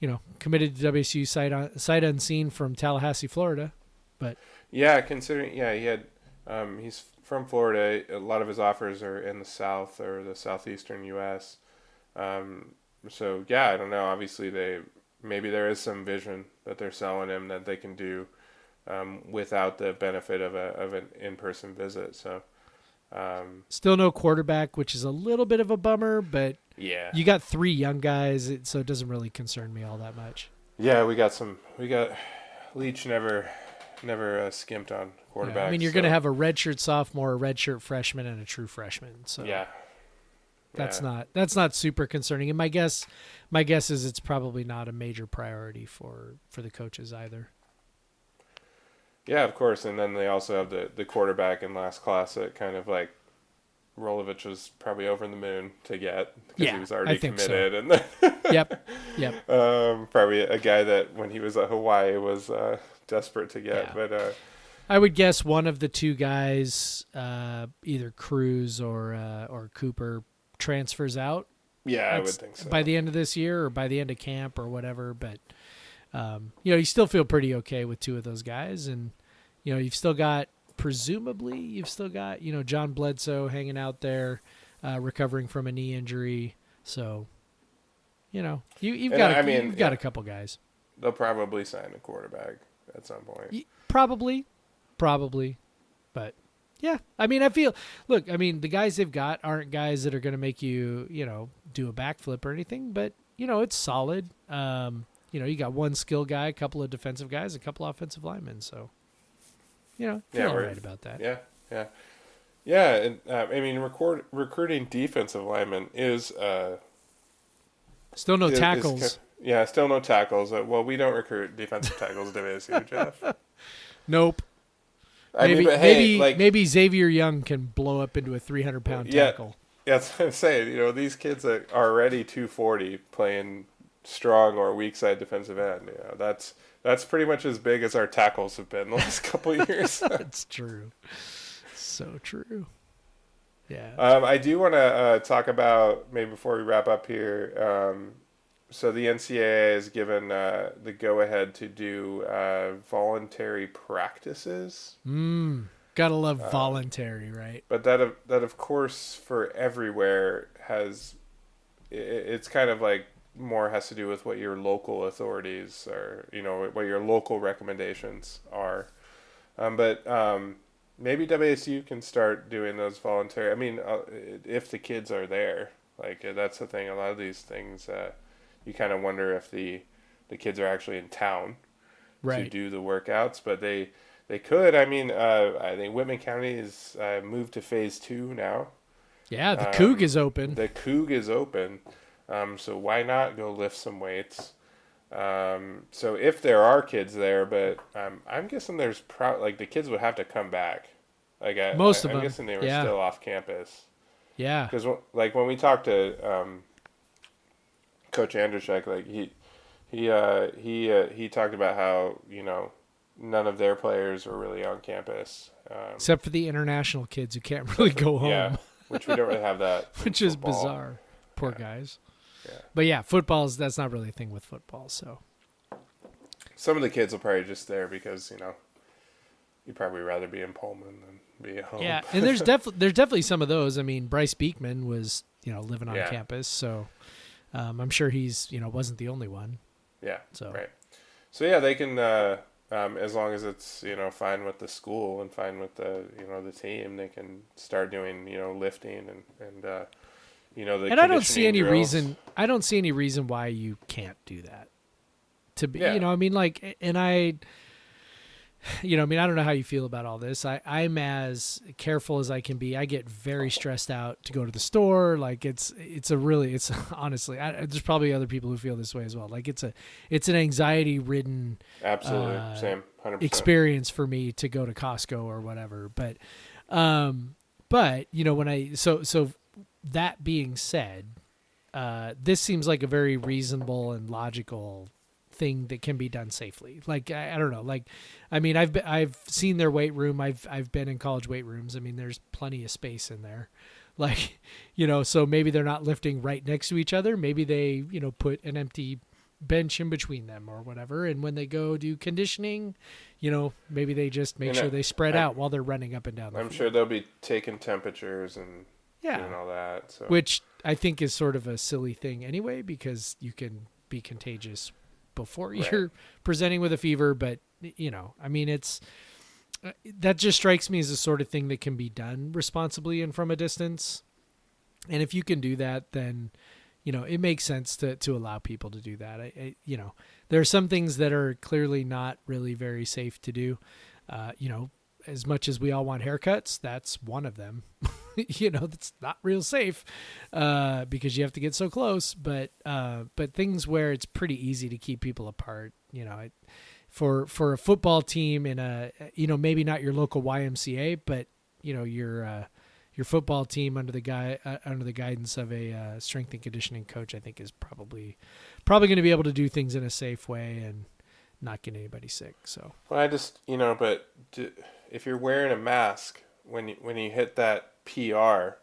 you know, committed to WSU sight on, sight unseen from Tallahassee, Florida. But yeah, considering yeah, he had um, he's from Florida. A lot of his offers are in the South or the southeastern U.S. Um, so yeah, I don't know. Obviously, they maybe there is some vision that they're selling him that they can do um, without the benefit of a of an in person visit. So um, still no quarterback, which is a little bit of a bummer, but yeah. You got three young guys, so it doesn't really concern me all that much. Yeah, we got some. We got Leach never, never uh, skimped on quarterback. Yeah, I mean, you're so. going to have a redshirt sophomore, a redshirt freshman, and a true freshman. So yeah, that's yeah. not that's not super concerning. And my guess, my guess is it's probably not a major priority for for the coaches either. Yeah, of course. And then they also have the the quarterback in last class that kind of like Rolovich was probably over in the moon to get because Yeah, he was already think so. committed, and yep, yep. um, probably a guy that when he was at Hawaii was uh, desperate to get. Yeah. But uh, I would guess one of the two guys, uh, either Cruz or uh, or Cooper, transfers out yeah, I would think so. by the end of this year or by the end of camp or whatever. But um, you know, you still feel pretty okay with two of those guys, and you know, you've still got presumably you've still got you know John Bledsoe hanging out there, uh, recovering from a knee injury. So, you know, you you've And got a, I mean, you've got yeah. a couple guys. They'll probably sign a quarterback at some point. Probably, probably, but yeah. I mean, I feel. Look, I mean, the guys they've got aren't guys that are going to make you, you know, do a backflip or anything. But you know, it's solid. Um, you know, you got one skill guy, a couple of defensive guys, a couple offensive linemen. So, you know, Yeah, we're- right about that. Yeah, yeah, yeah. And uh, I mean, record, recruiting defensive linemen is uh, Still no is- is tackles. ki- yeah, still no tackles. Uh, well, we don't recruit defensive tackles at WSU, Jeff. nope. I Maybe mean, hey, maybe like, maybe Xavier Young can blow up into a 300 pound Yeah. tackle. yeah, that's what I'm saying. You know, these kids are already 240 playing strong or weak side defensive end. You know, that's that's pretty much as big as our tackles have been the last couple of years. That's true. So true. Yeah. Um, I do want to uh, talk about maybe before we wrap up here. Um, so the NCAA has given uh, the go-ahead to do uh, voluntary practices, Mm, gotta love Uh, voluntary, right? but that of, that of course for everywhere has i- i- it's kind of like more has to do with what your local authorities or you know what your local recommendations are. Um, but um, maybe WSU can start doing those voluntary. I mean, uh, if the kids are there, like uh, that's the thing. A lot of these things, uh, you kind of wonder if the the kids are actually in town to do the workouts, but they they could. I mean, uh, I think Whitman County is uh, moved to phase two now. Yeah, the Um, Coug is open. The Coug is open, um, so why not go lift some weights? Um, so if there are kids there, but um, I'm guessing there's pro- like the kids would have to come back. Like I, Most I, of I'm them, guessing they were yeah. still off campus yeah. because like when we talked to um, Coach Andrushek, like he he uh, he uh, he talked about how you know none of their players were really on campus. Um, Except for the international kids who can't really go home, yeah, which we don't really have that. which is bizarre. Poor Yeah. guys. Yeah. But yeah, football's that's not really a thing with football. So Some of the kids will probably just there because you know you'd probably rather be in Pullman than be at home. yeah, and there's definitely there's definitely some of those. I mean, Bryce Beekman was you know living on Yeah. campus, so um, I'm sure he's you know wasn't the only one. yeah, So right. So yeah, they can uh, um, as long as it's you know fine with the school and fine with the you know the team, they can start doing you know lifting and and uh, you know and I don't see any drills. reason. I don't see any reason why you can't do that. To be, Yeah. you know, I mean, like, and I, you know, I mean, I don't know how you feel about all this. I, I'm as careful as I can be. I get very stressed out to go to the store. Like, it's, it's a really, it's honestly, I, there's probably other people who feel this way as well. Like, it's a, it's an anxiety ridden Absolutely, uh, same, hundred percent. experience for me to go to Costco or whatever. But, um, but you know, when I so so that being said, uh, this seems like a very reasonable and logical thing that can be done safely. Like I, I don't know, like I mean, I've been, I've seen their weight room. I've I've been in college weight rooms. I mean, there's plenty of space in there. Like, you know, so maybe they're not lifting right next to each other. Maybe they, you know, put an empty bench in between them or whatever. And when they go do conditioning, you know, maybe they just make sure they spread I- out while they're running up and down the I'm field. sure they'll be taking temperatures and Yeah. doing all that. So Which I think is sort of a silly thing anyway, because you can be contagious before Right. you're presenting with a fever. But, you know, I mean, it's uh, that just strikes me as the sort of thing that can be done responsibly and from a distance. And if you can do that, then, you know, it makes sense to, to allow people to do that. I, I, you know, there are some things that are clearly not really very safe to do. Uh, you know, as much as we all want haircuts, that's one of them. you know, that's not real safe uh, because you have to get so close. But uh, but things where it's pretty easy to keep people apart. You know, it, for for a football team in a you know maybe not your local YMCA, but you know your uh, your football team under the guy uh, under the guidance of a uh, strength and conditioning coach, I think is probably probably going to be able to do things in a safe way and not get anybody sick. So Well, I just you know, but if you're wearing a mask when you, when you hit that PR,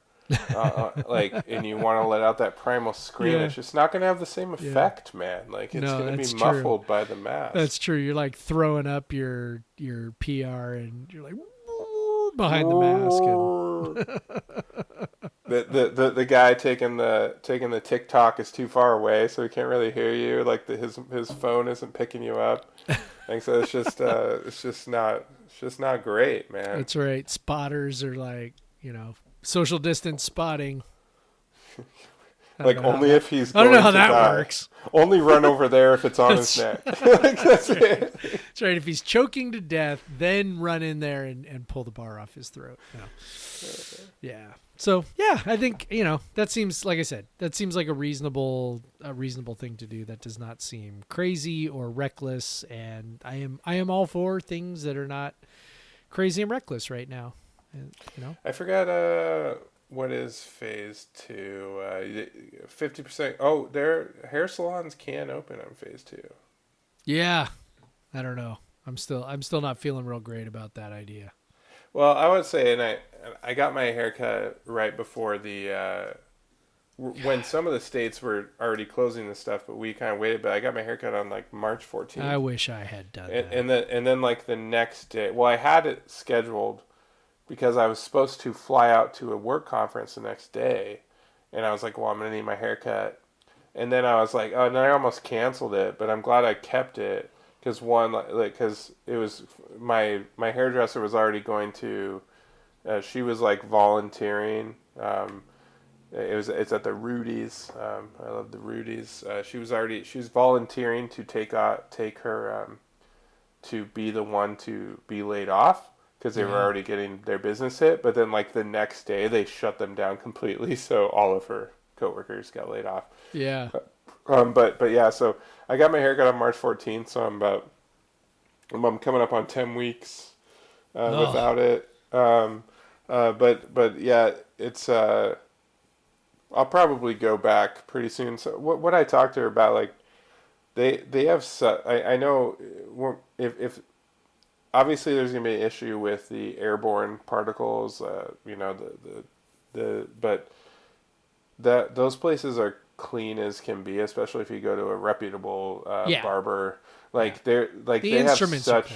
uh, uh, like, and you want to let out that primal scream, Yeah. it's just not going to have the same Yeah. effect, man. Like, it's No, going to be true. muffled by the mask. that's true. You're like throwing up your your PR and you're like behind the mask and the, the, the the guy taking the taking the TikTok is too far away, so he can't really hear you. Like the, his his phone isn't picking you up. And so, it's just uh, it's just not it's just not great, man. That's right. Spotters are like, you know, social distance spotting. Like only if he's. I don't know how that die. works. Only run over there if it's on his neck. like, that's it. That's right. If he's choking to death, then run in there and, and pull the bar off his throat. No. Yeah. So yeah, I think you know that seems like I said that seems like a reasonable a reasonable thing to do. That does not seem crazy or reckless, and I am I am all for things that are not crazy and reckless right now. You know. I forgot uh what is phase two. Uh, Fifty percent. Oh, their hair salons can open on phase two. Yeah. I don't know. I'm still I'm still not feeling real great about that idea. Well, I would say, and I I got my haircut right before the uh, when some of the states were already closing the stuff, but we kind of waited. But I got my haircut on like March 14th, I wish I had done and, that. and then and then like the next day. Well, I had it scheduled because I was supposed to fly out to a work conference the next day, and I was like, well, I'm gonna need my haircut. And then I was like, oh, and then I almost canceled it, but I'm glad I kept it because one, like, because it was my my hairdresser was already going to, uh, she was like volunteering. Um, it was it's at the Rudy's. Um, I love the Rudy's. Uh, she was already she was volunteering to take out take her um, to be the one to be laid off because they were already getting their business hit. But then like the next day they shut them down completely, so all of her coworkers got laid off. yeah. Um, but but yeah, so I got my haircut on March 14th, so I'm about I'm, I'm coming up on 10 weeks uh, Oh. without it. Um, uh, but but yeah, it's uh, I'll probably go back pretty soon. So what what I talked to her about, like they they have su- I I know if if obviously there's gonna be an issue with the airborne particles, uh, you know the the the but that those places are clean as can be, especially if you go to a reputable uh, Yeah. barber. Like they're like The they have such.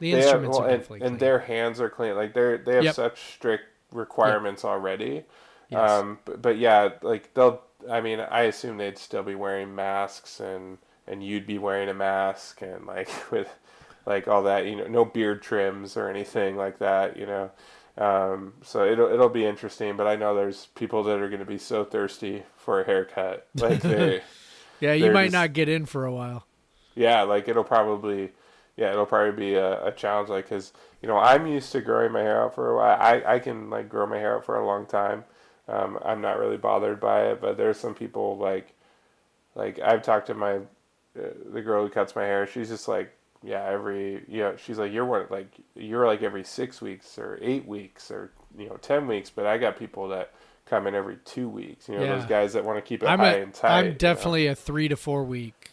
The they have- instruments well, are and, definitely and clean. their hands are clean. Like they're they have Yep. such strict requirements already. Yes. Um, but, but yeah, like they'll. I mean, I assume they'd still be wearing masks, and and you'd be wearing a mask, and like with like all that. You know, no beard trims or anything like that. You know. Um, so it'll it'll be interesting, but I know there's people that are going to be so thirsty for a haircut, like they, yeah, you might just- not get in for a while. yeah, like it'll probably, yeah, it'll probably be a, a challenge. Like, cause you know I'm used to growing my hair out for a while. I I can like grow my hair out for a long time. Um, I'm not really bothered by it, but there's some people like, like I've talked to my, uh, the girl who cuts my hair. She's just like, yeah, every you know, she's like you're what like you're like every six weeks or eight weeks or you know ten weeks, but I got people that come in every two weeks. You know, Yeah. those guys that want to keep it I'm high a, and tight. I'm definitely a three to four week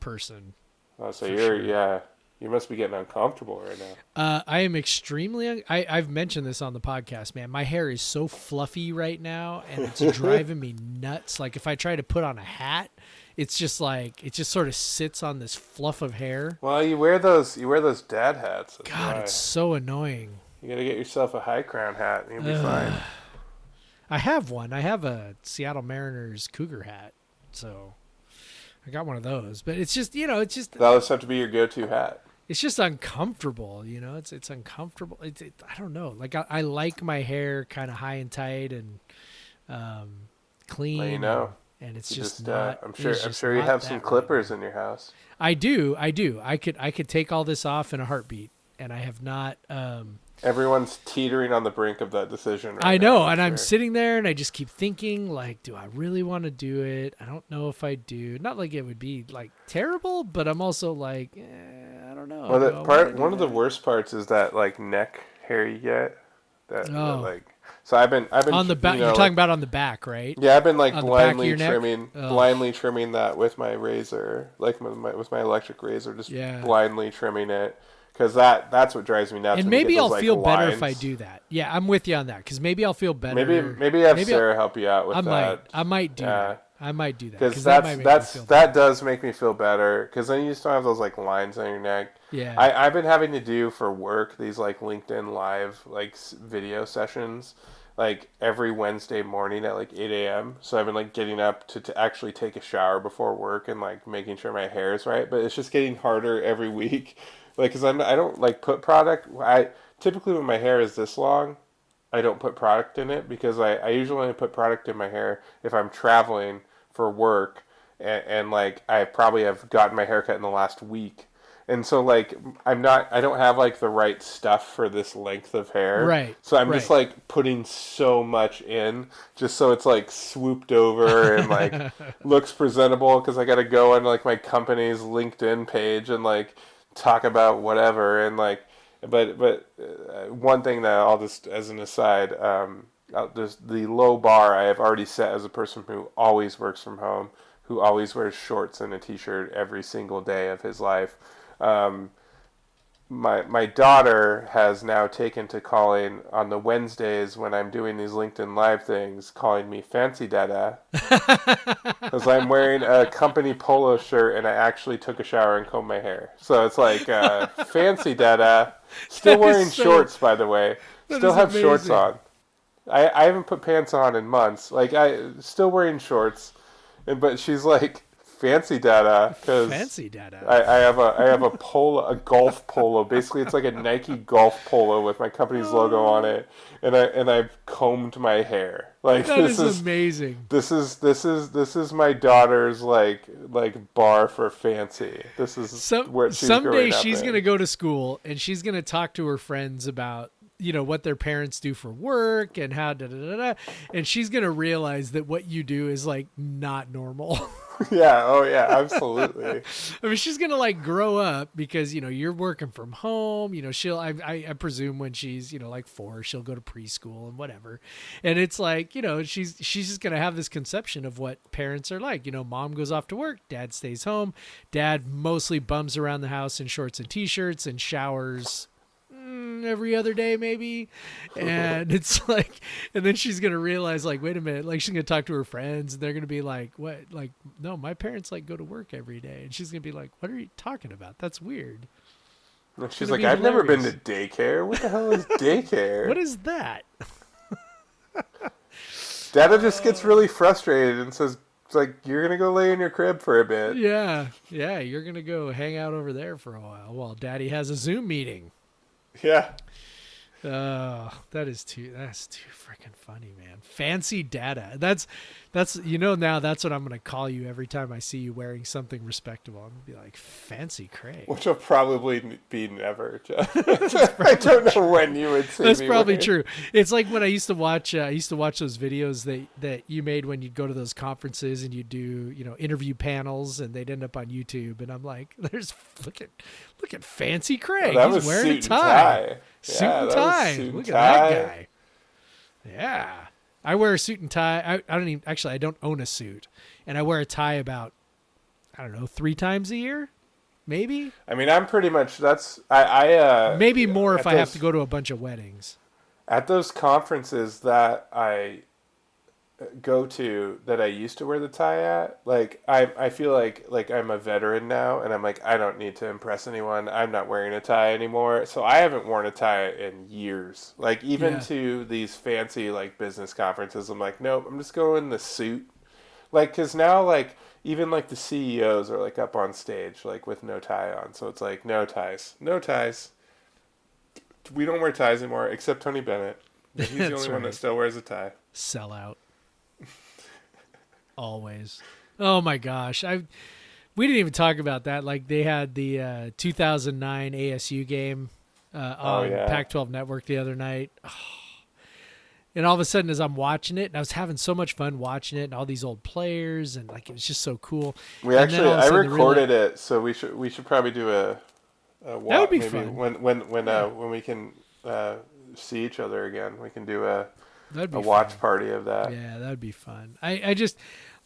person. Oh, so you're sure. yeah, you must be getting uncomfortable right now. Uh, I am extremely. un- I I've mentioned this on the podcast, man. My hair is so fluffy right now, and it's driving me nuts. Like if I try to put on a hat, it's just like it just sort of sits on this fluff of hair. Well, you wear those you wear those dad hats. That's God, why. it's so annoying. You gotta get yourself a high crown hat and you'll be fine. I have one. I have a Seattle Mariners Cougar hat, so I got one of those. But it's just you know, it's just That'll have to be your go-to hat. It's just uncomfortable. You know, it's it's uncomfortable. It's it, I don't know. Like I, I like my hair kind of high and tight and um, clean. Well, you know. and it's You just, just, not. uh, I'm sure I'm sure you have some clippers now. in your house. I do. I do. I could I could take all this off in a heartbeat, and I have not. Um, Everyone's teetering on the brink of that decision. Right I know, now, and I'm sitting there and I just keep thinking, like, do I really want to do it? I don't know if I do. Not like it would be like terrible, but I'm also like, eh, I don't know. Well, Do the part one of the worst parts is that like neck hair you get. That, that, Oh. like So I've been I've been on the back. You know, are talking about on the back, right? Yeah, I've been like on the back of blindly trimming, blindly trimming that with my razor, like with my, with my electric razor, just Yeah. blindly trimming it, because that that's what drives me nuts. and maybe those, I'll like, feel better if I do that. Yeah, I'm with you on that because maybe I'll feel better. Maybe maybe have maybe I'll- Sarah help you out with I might. that. I might do Yeah. that. I might do that Because that that's might me that's that does make me feel better. Because then you still have those like lines on your neck. Yeah. I, I've been having to do for work these like LinkedIn live like video sessions, like every Wednesday morning at like eight a.m. So I've been like getting up to, to actually take a shower before work and like making sure my hair is right. But it's just getting harder every week, like because I'm I don't like put product. I typically when my hair is this long, I don't put product in it because I, I usually only put product in my hair if I'm traveling for work and, and like I probably have gotten my haircut in the last week. And so like I'm not I don't have like the right stuff for this length of hair. Right, So I'm just like putting so much in just so it's like swooped over and like looks presentable because I got to go on like my company's LinkedIn page and like talk about whatever and like but but uh, one thing that I'll just as an aside um uh, there's the low bar I have already set as a person who always works from home who always wears shorts and a t-shirt every single day of his life. Um my my daughter has now taken to calling on the Wednesdays when I'm doing these LinkedIn live things, calling me fancy dada, because I'm wearing a company polo shirt and I actually took a shower and combed my hair. So it's like uh, fancy dada, still wearing so- shorts by the way, that still have shorts on. I I haven't put pants on in months. Like I still wearing shorts, and but she's like fancy dada because fancy data. I, I have a I have a polo a golf polo. Basically, it's like a Nike golf polo with my company's logo on it, and I and I've combed my hair. Like that this is is amazing. this is this is this is my daughter's like like bar for fancy. This is Some, where she's someday she's in. going to go to school and she's going to talk to her friends about you know what their parents do for work and how da da da da and she's going to realize that what you do is like not normal. yeah. Oh yeah. Absolutely. I mean, she's gonna like grow up because you know you're working from home. You know, she'll I, I I presume when she's you know like four, she'll go to preschool and whatever. And it's like you know she's she's just gonna have this conception of what parents are like. You know, mom goes off to work, dad stays home. Dad mostly bums around the house in shorts and t-shirts and showers Mm, every other day maybe. And it's like and then she's gonna realize like wait a minute like she's gonna talk to her friends and they're gonna be like what? Like no my parents like go to work every day. And she's gonna be like what are you talking about? That's weird. And she's like, I've never been to daycare. What the hell is daycare? what is that? Dada just gets oh. really frustrated and says, "It's like you're gonna go lay in your crib for a bit." yeah yeah you're gonna go hang out over there for a while while daddy has a zoom meeting Yeah. Oh, that is too that's too freaking funny, man. Fancy data. That's that's you know now that's what I'm gonna call you every time I see you wearing something respectable. I'm gonna be like, fancy Craig. Which will probably be never. I don't know when you would see That's probably wearing- true. It's like when I used to watch. Uh, I used to watch those videos that that you made when you'd go to those conferences and you do you know interview panels and they'd end up on YouTube. And I'm like, there's look at look at fancy Craig. That He's was wearing a tie. tie. Suit Yeah, and tie. suit Look at that guy. Yeah. I wear a suit and tie. I, I don't even actually I don't own a suit. And I wear a tie about I don't know, three times a year? Maybe? I mean, I'm pretty much. That's I. I uh, Maybe more if at I have to go to a bunch of weddings. at those conferences that I go to that I used to wear the tie at, like I I feel like like I'm a veteran now and I'm like I don't need to impress anyone. I'm not wearing a tie anymore. So I haven't worn a tie in years. Like even Yeah. to these fancy like business conferences, I'm like, nope, I'm just going the suit. Like cuz now like even like the CEOs are like up on stage like with no tie on. So it's like no ties. No ties. We don't wear ties anymore except Tony Bennett. He's the only one that still wears a tie. Sell out. Always. Oh my gosh. I we didn't even talk about that. Like they had the uh, 2009 ASU game uh, Oh, on yeah. Pac-12 Network the other night. And all of a sudden, as I'm watching it, and I was having so much fun watching it, and all these old players, and like it was just so cool. We And actually, all of a I recorded it, so we should we should probably do a, a walk. would be maybe fun. when when when uh, when we can uh, see each other again. We can do a a watch fun. party of that. Yeah, that'd be fun. I, I just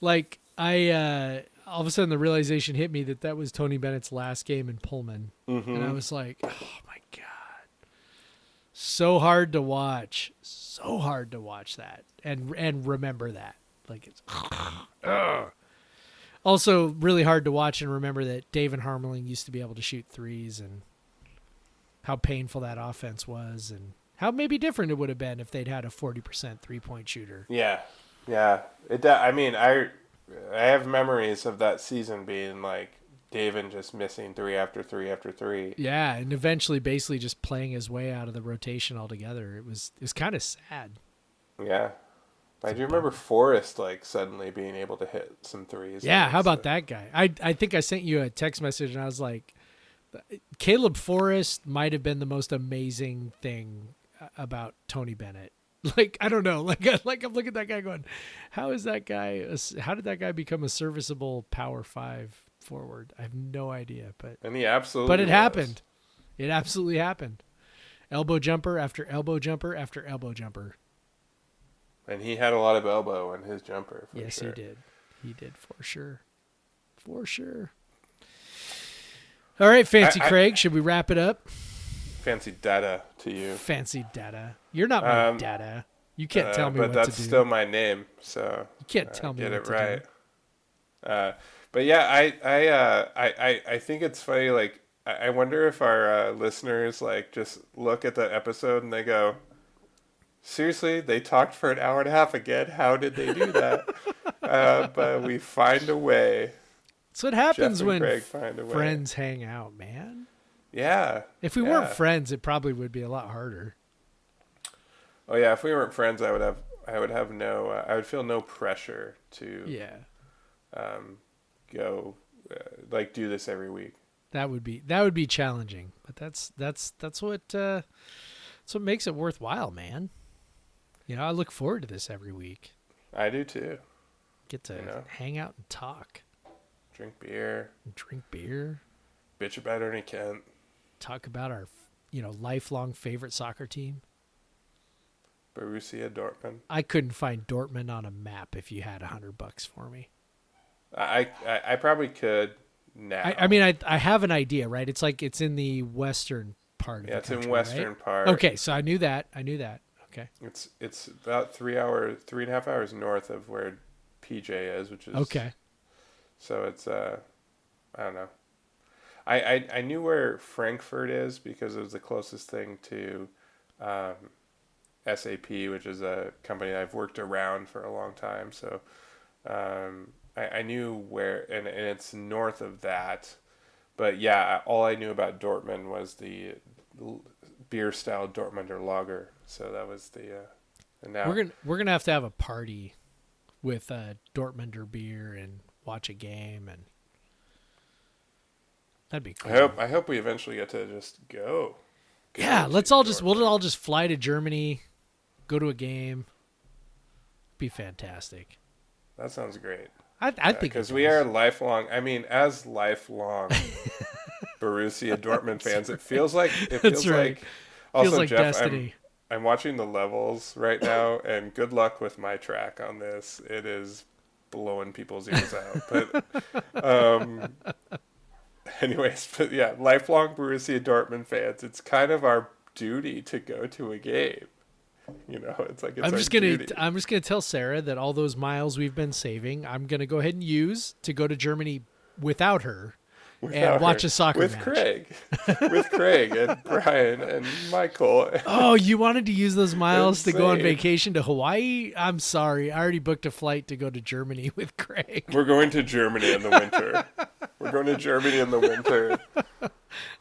like I uh all of a sudden the realization hit me that that was Tony Bennett's last game in Pullman, hmm and I was like, oh my god, so hard to watch, so hard to watch that and and remember that like it's. Ugh. Also, really hard to watch and remember that Daven Harmeling used to be able to shoot threes and how painful that offense was and how maybe different it would have been if they'd had a 40% three point shooter. Yeah, yeah. It. I mean, I I have memories of that season being like David just missing three after three after three. Yeah, and eventually basically just playing his way out of the rotation altogether. It was it's kind of sad. Yeah. I do remember Forrest like suddenly being able to hit some threes. Yeah, how about that guy? I I think I sent you a text message and I was like Caleb Forrest might have been the most amazing thing about Tony Bennett. Like I don't know, like like I'm looking at that guy going, how is that guy? How did that guy become a serviceable power five forward? I have no idea, but And he absolutely. but it was. happened. It absolutely happened. Elbow jumper after elbow jumper after elbow jumper. And he had a lot of elbow in his jumper. For yes, sure. he did. He did for sure. For sure. All right, Fancy I- I- Craig, should we wrap it up? Fancy Da-Da to you. Fancy Da-Da. You're not my Um, data. You can't Uh, tell me but what that's to do. still my name, so you can't uh, tell me get what it right. Uh, but yeah, I I, uh, I I I think it's funny. Like, I I wonder if our uh, listeners like just look at the episode and they go, "Seriously, they talked for an hour and a half again. How did they do that?" uh, but we find a way. That's what happens when Craig find a way. friends hang out, man. Yeah. If we yeah. weren't friends, it probably would be a lot harder. Oh yeah. If we weren't friends, I would have. I would have no. Uh, I would feel no pressure to Yeah. um, go uh, like do this every week. That would be that would be challenging, but that's that's that's what uh, that's what makes it worthwhile, man. You know, I look forward to this every week. I do too. Get to You know. hang out and talk, Drink beer, drink beer, bitch about Ernie Kent. Talk about our you know lifelong favorite soccer team. Borussia Dortmund. I couldn't find Dortmund on a map if you had a hundred bucks for me. I, I I probably could now. I, I mean, I I have an idea, right? It's like it's in the western part of yeah, the it's country, in right? western part. Okay, so I knew that. I knew that. Okay. It's it's about three hours, three and a half hours north of where PJ is, which is Okay. So it's uh, I don't know. I, I I knew where Frankfurt is because it was the closest thing to um, SAP, which is a company I've worked around for a long time. So um, I, I knew where, and, and it's north of that. But yeah, all I knew about Dortmund was the beer style Dortmunder lager. So that was the. Uh, and now We're gonna we're gonna have to have a party with uh, Dortmunder beer and watch a game and that'd be cool. I hope I hope we eventually get to just go. Go yeah, let's all just we'll all just fly to Germany, go to a game. Be fantastic. That sounds great. I I think because we are lifelong. I mean, as lifelong Borussia Dortmund fans, it feels like it feels That's right. like. Also, feels like Jeff, destiny. I'm, I'm watching the levels right now, and good luck with my track on this. It is blowing people's ears out. But, um, anyways, but yeah, lifelong Borussia Dortmund fans. It's kind of our duty to go to a game. You know, it's like it's I'm just gonna duty. I'm just gonna tell Sarah that all those miles we've been saving, I'm gonna go ahead and use to go to Germany without her. Without watch her. a soccer with match. Craig, with Craig and Brian and Michael. Oh, you wanted to use those miles to go on vacation to Hawaii? I'm sorry. I already booked a flight to go to Germany with Craig. We're going to Germany in the winter. We're going to Germany in the winter.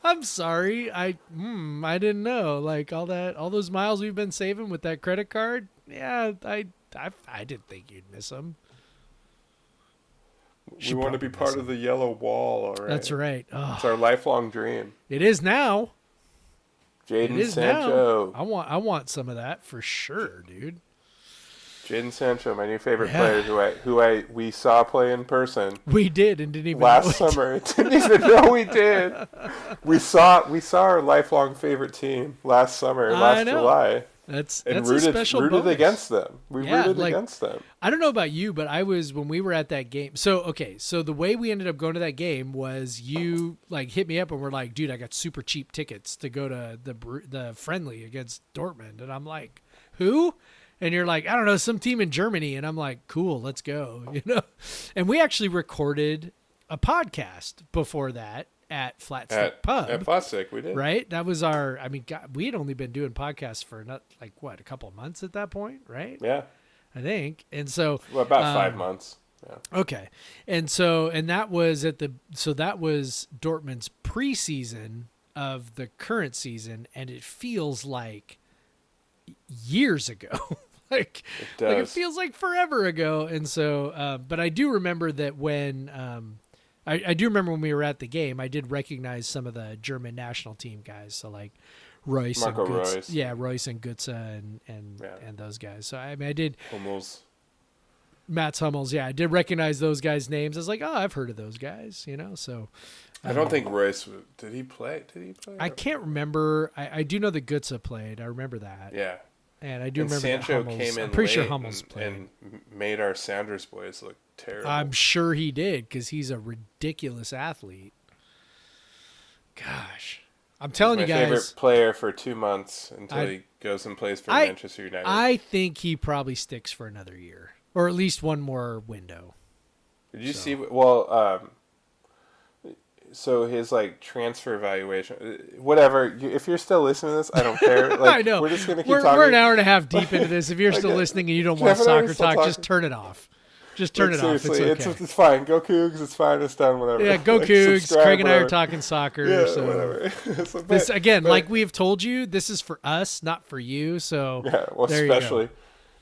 I'm sorry. I hmm, I didn't know. Like all that all those miles we've been saving with that credit card. Yeah, I I, I didn't think you'd miss them. We want to be part of the yellow wall. All right. That's right. Oh, It's our lifelong dream. it is now. Jadon Sancho. now. I want I want some of that for sure, dude. Jadon Sancho, my new favorite Yeah. player, who I who I we saw play in person We did and didn't even last summer. Didn't even know we did. We saw we saw our lifelong favorite team last summer, I last know. July. That's and that's rooted a special rooted bonus. against them. We Yeah, rooted like- against them. I don't know about you, but I was when we were at that game. So okay, so the way we ended up going to that game was you like hit me up and we're like, dude, I got super cheap tickets to go to the the friendly against Dortmund, and I'm like, who? And you're like, I don't know, some team in Germany, and I'm like, cool, let's go, you know. And we actually recorded a podcast before that at Flat Stick At, Pub at Plastic, we did. right? That was our. I mean, God, we had only been doing podcasts for not like what a couple of months at that point, right? Yeah. I think, and so Well, about five um, months. Yeah. okay, and so and that was at the so that was Dortmund's preseason of the current season, and it feels like years ago. like It like it feels like forever ago and so uh, but i do remember that when um, I, I do remember when we were at the game i did recognize some of the german national team guys so like Reus Marco and Götze, Reus. yeah Reus and Götze and and Yeah. and those guys so i mean i did Hummels. Mats hummels yeah i did recognize those guys names i was like oh i've heard of those guys you know so I don't um, think Reus did he play? Did he play? i can't remember i, I do know that Götze played i remember that Yeah. And i do And remember that Sancho hummels, came in i'm pretty sure hummels and, played and made our Sounders boys look terrible. I'm sure he did because he's a ridiculous athlete. Gosh, I'm telling you guys, favorite player for two months until I- he goes and plays for I- Manchester United. I think he probably sticks for another year or at least one more window. Did you so. see? Well, um, so his like transfer valuation, uh, whatever. You, if you're still listening to this, I don't care. Like, I know. We're just gonna keep We're, talking. we're an hour and a half deep into this. If you're still listening and you don't want Jeff and I soccer talk, just turn it off. Just turn Like, it off. It's seriously, okay. It's, it's fine. Go Cougs. It's fine. It's done. Whatever. yeah, go Like, Cougs. Craig and I are talking soccer. Yeah, so whatever. So, this again, but- like we have told you, this is for us, not for you. So Yeah. Well, there you go. especially,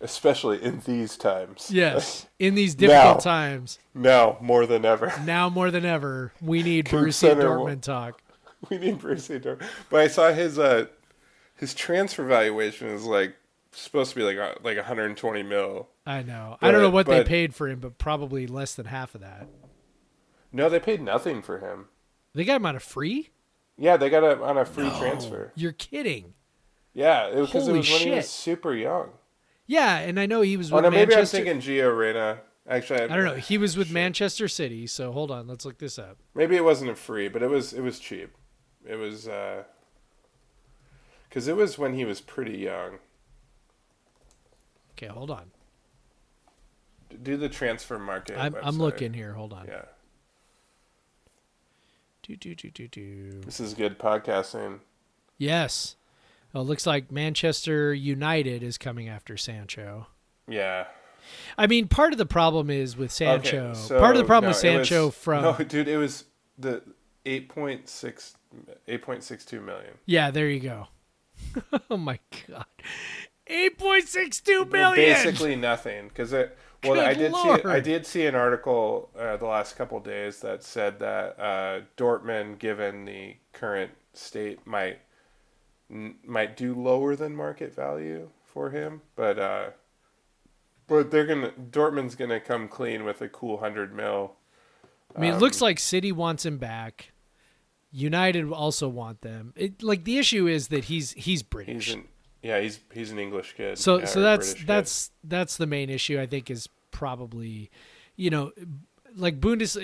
especially in these times. yes, in these difficult Now. times. now more than ever. now more than ever, we need Borussia Dortmund will- talk. we need Bruce Dor- But I saw his uh his transfer valuation is like supposed to be like uh, like 120 mil. I know. I don't know But- what they paid for him, but probably less than half of that. No, they paid nothing for him. They got him on a free? Yeah, they got him on a free transfer. You're kidding. Yeah, because it, was when he was super young. Yeah, and I know he was Oh with no, maybe I'm thinking Gio Reyna. Actually, I don't know. He was with Manchester City, so hold on, let's look this up. Maybe it wasn't a free, but it was it was cheap. It was uh because it was when he was pretty young. Okay, hold on. Do the transfer market. I'm, I'm looking here. Hold on. Yeah, Do, do, do, do, do. this is good podcasting. Yes. Well, it looks like Manchester United is coming after Sancho. Yeah. I mean, part of the problem is with Sancho. Okay, so- part of the problem no, with it was- Sancho from no, dude, it was the 8.6 8.62 million. Yeah, there you go. oh my god. 8.62 Well, million. Basically nothing because it. Well, Good I did see. I did see an article uh, the last couple of days that said that uh, Dortmund, given the current state, might n- might do lower than market value for him, but uh, but they're gonna Dortmund's gonna come clean with a cool hundred mil. I mean, it Um, looks like City wants him back. United also want them. It like the issue is that he's he's British. He's an yeah he's he's an English kid. so yeah, so a that's kid. that's that's the main issue I think is probably you know like Bundes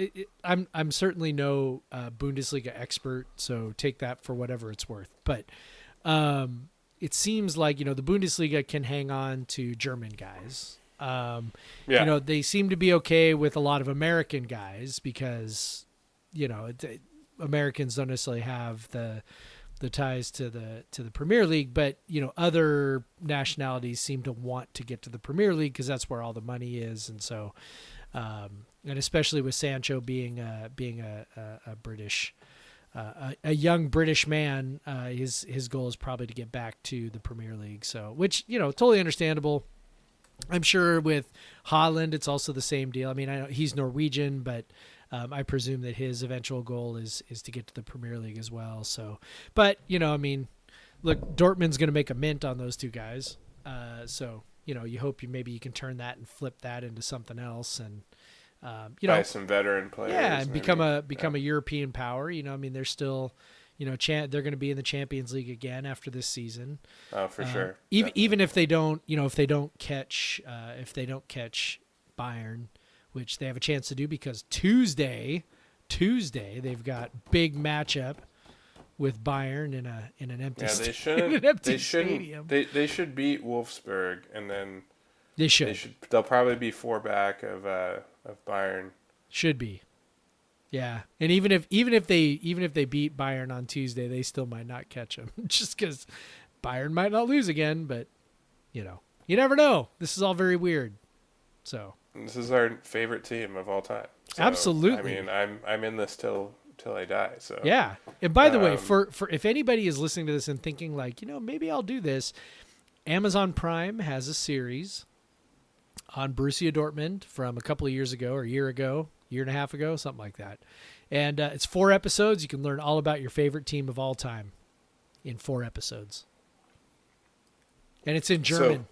I'm I'm certainly no uh, Bundesliga expert so take that for whatever it's worth but um it seems like you know the Bundesliga can hang on to German guys um yeah you know they seem to be okay with a lot of American guys because you know it, it- Americans don't necessarily have the the ties to the to the Premier League, but you know other nationalities seem to want to get to the Premier League because that's where all the money is, and so um, and especially with Sancho being a, being a, a, a British. Uh, a, a young British man, uh, his his goal is probably to get back to the Premier League. So, which you know, totally understandable. I'm sure with Haaland, it's also the same deal. I mean, I know he's Norwegian, but um, I presume that his eventual goal is is to get to the Premier League as well. So, but you know, I mean, look, Dortmund's going to make a mint on those two guys. Uh, so you know, you hope you maybe you can turn that and flip that into something else, and um, you know, buy some veteran players. yeah, and become maybe. a become a European power. You know, I mean, there's still, You know, cha- they're going to be in the Champions League again after this season. Oh, for Uh, sure. Even Definitely. even if they don't, you know, if they don't catch, uh, if they don't catch Bayern, which they have a chance to do because Tuesday, Tuesday they've got big matchup with Bayern in a in an empty yeah, they shouldn't. an empty They shouldn't. stadium. They they should beat Wolfsburg, and then They should they should. They'll probably be four back of uh of Bayern. should be. Yeah, and even if even if they even if they beat Bayern on Tuesday, they still might not catch them just because Bayern might not lose again. But you know, you never know. This is all very weird. So This is our favorite team of all time. So, Absolutely. I mean, I'm I'm in this till till I die. So Yeah. And by the way, Um, for for if anybody is listening to this and thinking like, you know, maybe I'll do this, Amazon Prime has a series on Borussia Dortmund from a couple of years ago or a year ago, year and a half ago, something like that. And uh, it's four episodes. You can learn all about your favorite team of all time in four episodes. And it's in German.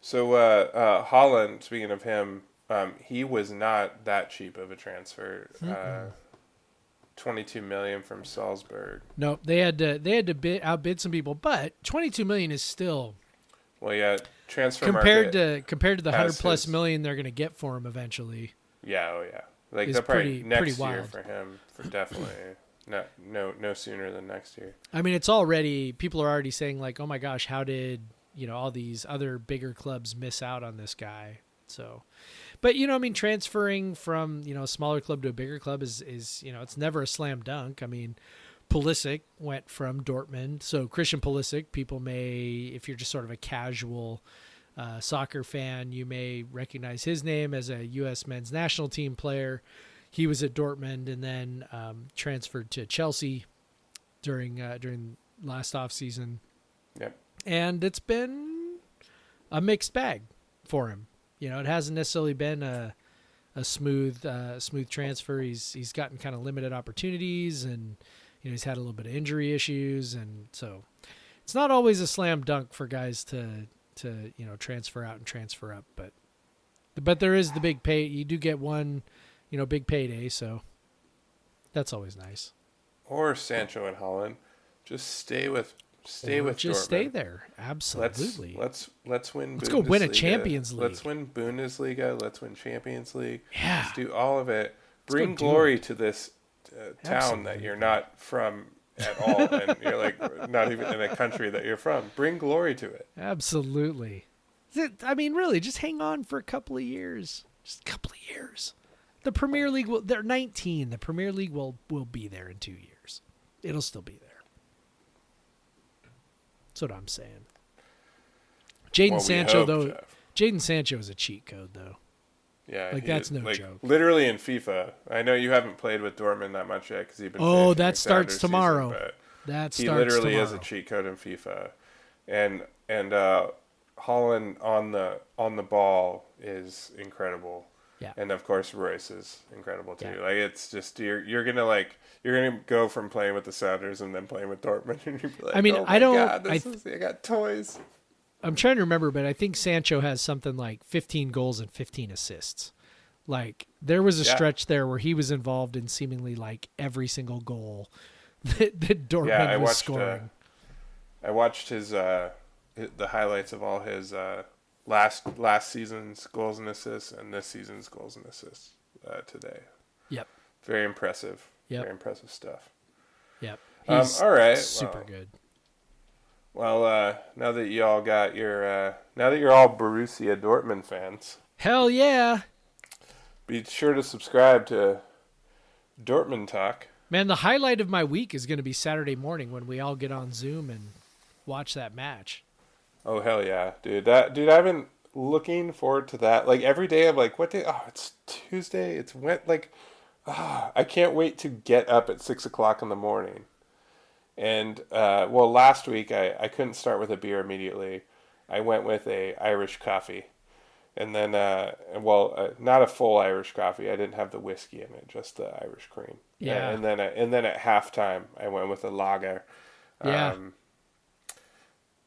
So uh, uh, Haaland, speaking of him, um, he was not that cheap of a transfer. Uh, Twenty-two million from Salzburg. no, they had to they had to bid, outbid some people, but 22 million is still Well, yeah, transfer compared to compared to the 100 plus his- million they're going to get for him eventually. yeah, oh yeah, like is they'll probably pretty- next pretty year wild. for him for definitely no no no sooner than next year. I mean, it's already people are already saying like, "Oh my gosh, how did you know all these other bigger clubs miss out on this guy?" So, but you know, I mean, transferring from you know a smaller club to a bigger club is is you know it's never a slam dunk. I mean, Pulisic went from Dortmund, so Christian Pulisic. People may, if you're just sort of a casual uh, soccer fan, you may recognize his name as a U.S. men's national team player. He was at Dortmund and then um, transferred to Chelsea during uh, during last off season, Yep. and it's been a mixed bag for him. You know, it hasn't necessarily been a a smooth uh, smooth transfer. He's he's gotten kind of limited opportunities, and you know he's had a little bit of injury issues, and so it's not always a slam dunk for guys to to you know transfer out and transfer up. But but there is the big pay. You do get one, you know, big payday, so that's always nice. Or Sancho and Haaland, just stay with stay Or with just Dortmund. stay there. Let's Absolutely. let's let's win. Let's go win a Bundesliga. Champions Let's win Bundesliga. Let's win Champions League. yeah. Let's do all of it. Bring glory to this uh, town that you're not from at all, and you're like not even in a country that you're from. Bring glory to it. Absolutely. I mean, really, just hang on for a couple of years. Just a couple of years. The Premier League will. They're 19. The Premier League will will be there in two years. It'll still be there. That's what I'm saying. Jadon Well, Sancho, hope, though. Jadon Sancho is a cheat code, though. Yeah, Like, he that's no like, joke. Literally in FIFA. I know you haven't played with Dortmund that much yet because you've been. Oh, that starts Sounders tomorrow. Season, That he literally tomorrow. is a cheat code in FIFA, and and uh, Haaland on the on the ball is incredible. Yeah. And of course Reus is incredible too. Yeah. Like it's just you're you're gonna like you're gonna go from playing with the Sounders and then playing with Dortmund and you're like, I mean, oh I don't- God, I- is, I got toys. I'm trying to remember, but I think Sancho has something like 15 goals and 15 assists. Like there was a Yeah. stretch there where he was involved in seemingly like every single goal that, that Dortmund Yeah, I was watched. Uh, scoring. I watched his uh, the highlights of all his uh, last last season's goals and assists and this season's goals and assists uh, today. yep, Very impressive. Yep. Very impressive stuff. yep. Um, all right, super well. good. Well, uh, now that you all got your uh, now that you're all Borussia Dortmund fans, Hell yeah, be sure to subscribe to Dortmund Talk. man! The highlight of my week is going to be Saturday morning when we all get on Zoom and watch that match. Oh hell yeah, dude! That dude, I've been looking forward to that. Like every day, I'm like, what day? Oh, it's Tuesday. It's wet. Like, ah, I can't wait to get up at six o'clock in the morning. And uh, well, last week I I couldn't start with a beer immediately. I went with a Irish coffee, and then uh, well, uh, not a full Irish coffee. I didn't have the whiskey in it, just the Irish cream. Yeah. And then and then at halftime, I went with a lager. Yeah. Um,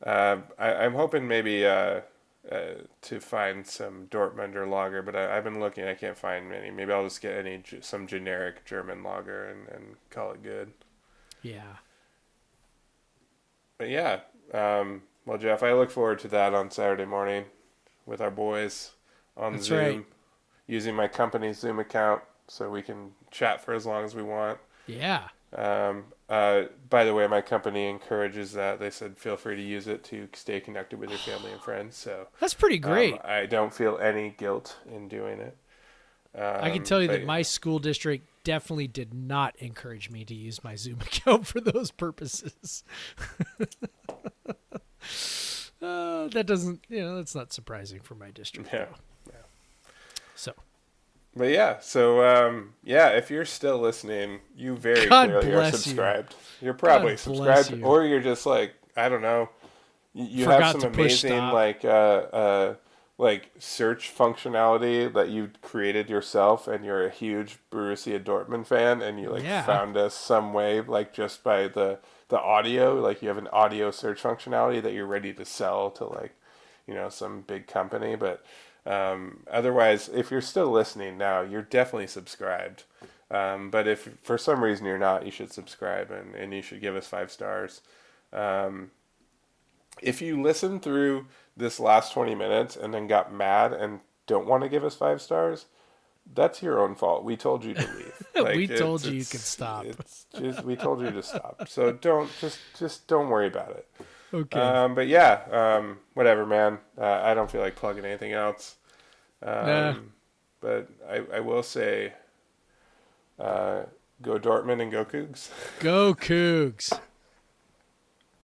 uh, I, I'm hoping maybe uh, uh, to find some Dortmunder lager, but I, I've been looking. I can't find many. Maybe I'll just get any some generic German lager and, and call it good. Yeah. But yeah, um, well, Jeff, I look forward to that on Saturday morning with our boys on That's Zoom, right. using my company's Zoom account so we can chat for as long as we want. Yeah. Um, uh, by the way, my company encourages that. They said feel free to use it to stay connected with your family and friends. So That's pretty um, great. I don't feel any guilt in doing it. Um, I can tell you that my school district definitely did not encourage me to use my Zoom account for those purposes. uh, that doesn't, you know, that's not surprising for my district. Yeah. yeah. So, But yeah, so um, yeah, if you're still listening, you very God clearly are subscribed. You. are probably God subscribed, you. or you're just like I don't know. You, you have some amazing like uh, uh, like search functionality that you created yourself, and you're a huge Borussia Dortmund fan, and you like Yeah. found us some way like just by the the audio, like you have an audio search functionality that you're ready to sell to like you know some big company, but um, otherwise, if you're still listening now, you're definitely subscribed. Um, but if for some reason you're not, you should subscribe and, and you should give us five stars. Um, if you listen through this last 20 minutes and then got mad and don't want to give us five stars, that's your own fault. We told you to leave. We it's- told you you could stop. Just we told you to stop. So don't just just don't worry about it. okay. Um, but yeah, um, whatever, man. Uh, I don't feel like plugging anything else. Um, Nah. But I, I will say, uh, go Dortmund and go Cougs. Go Cougs.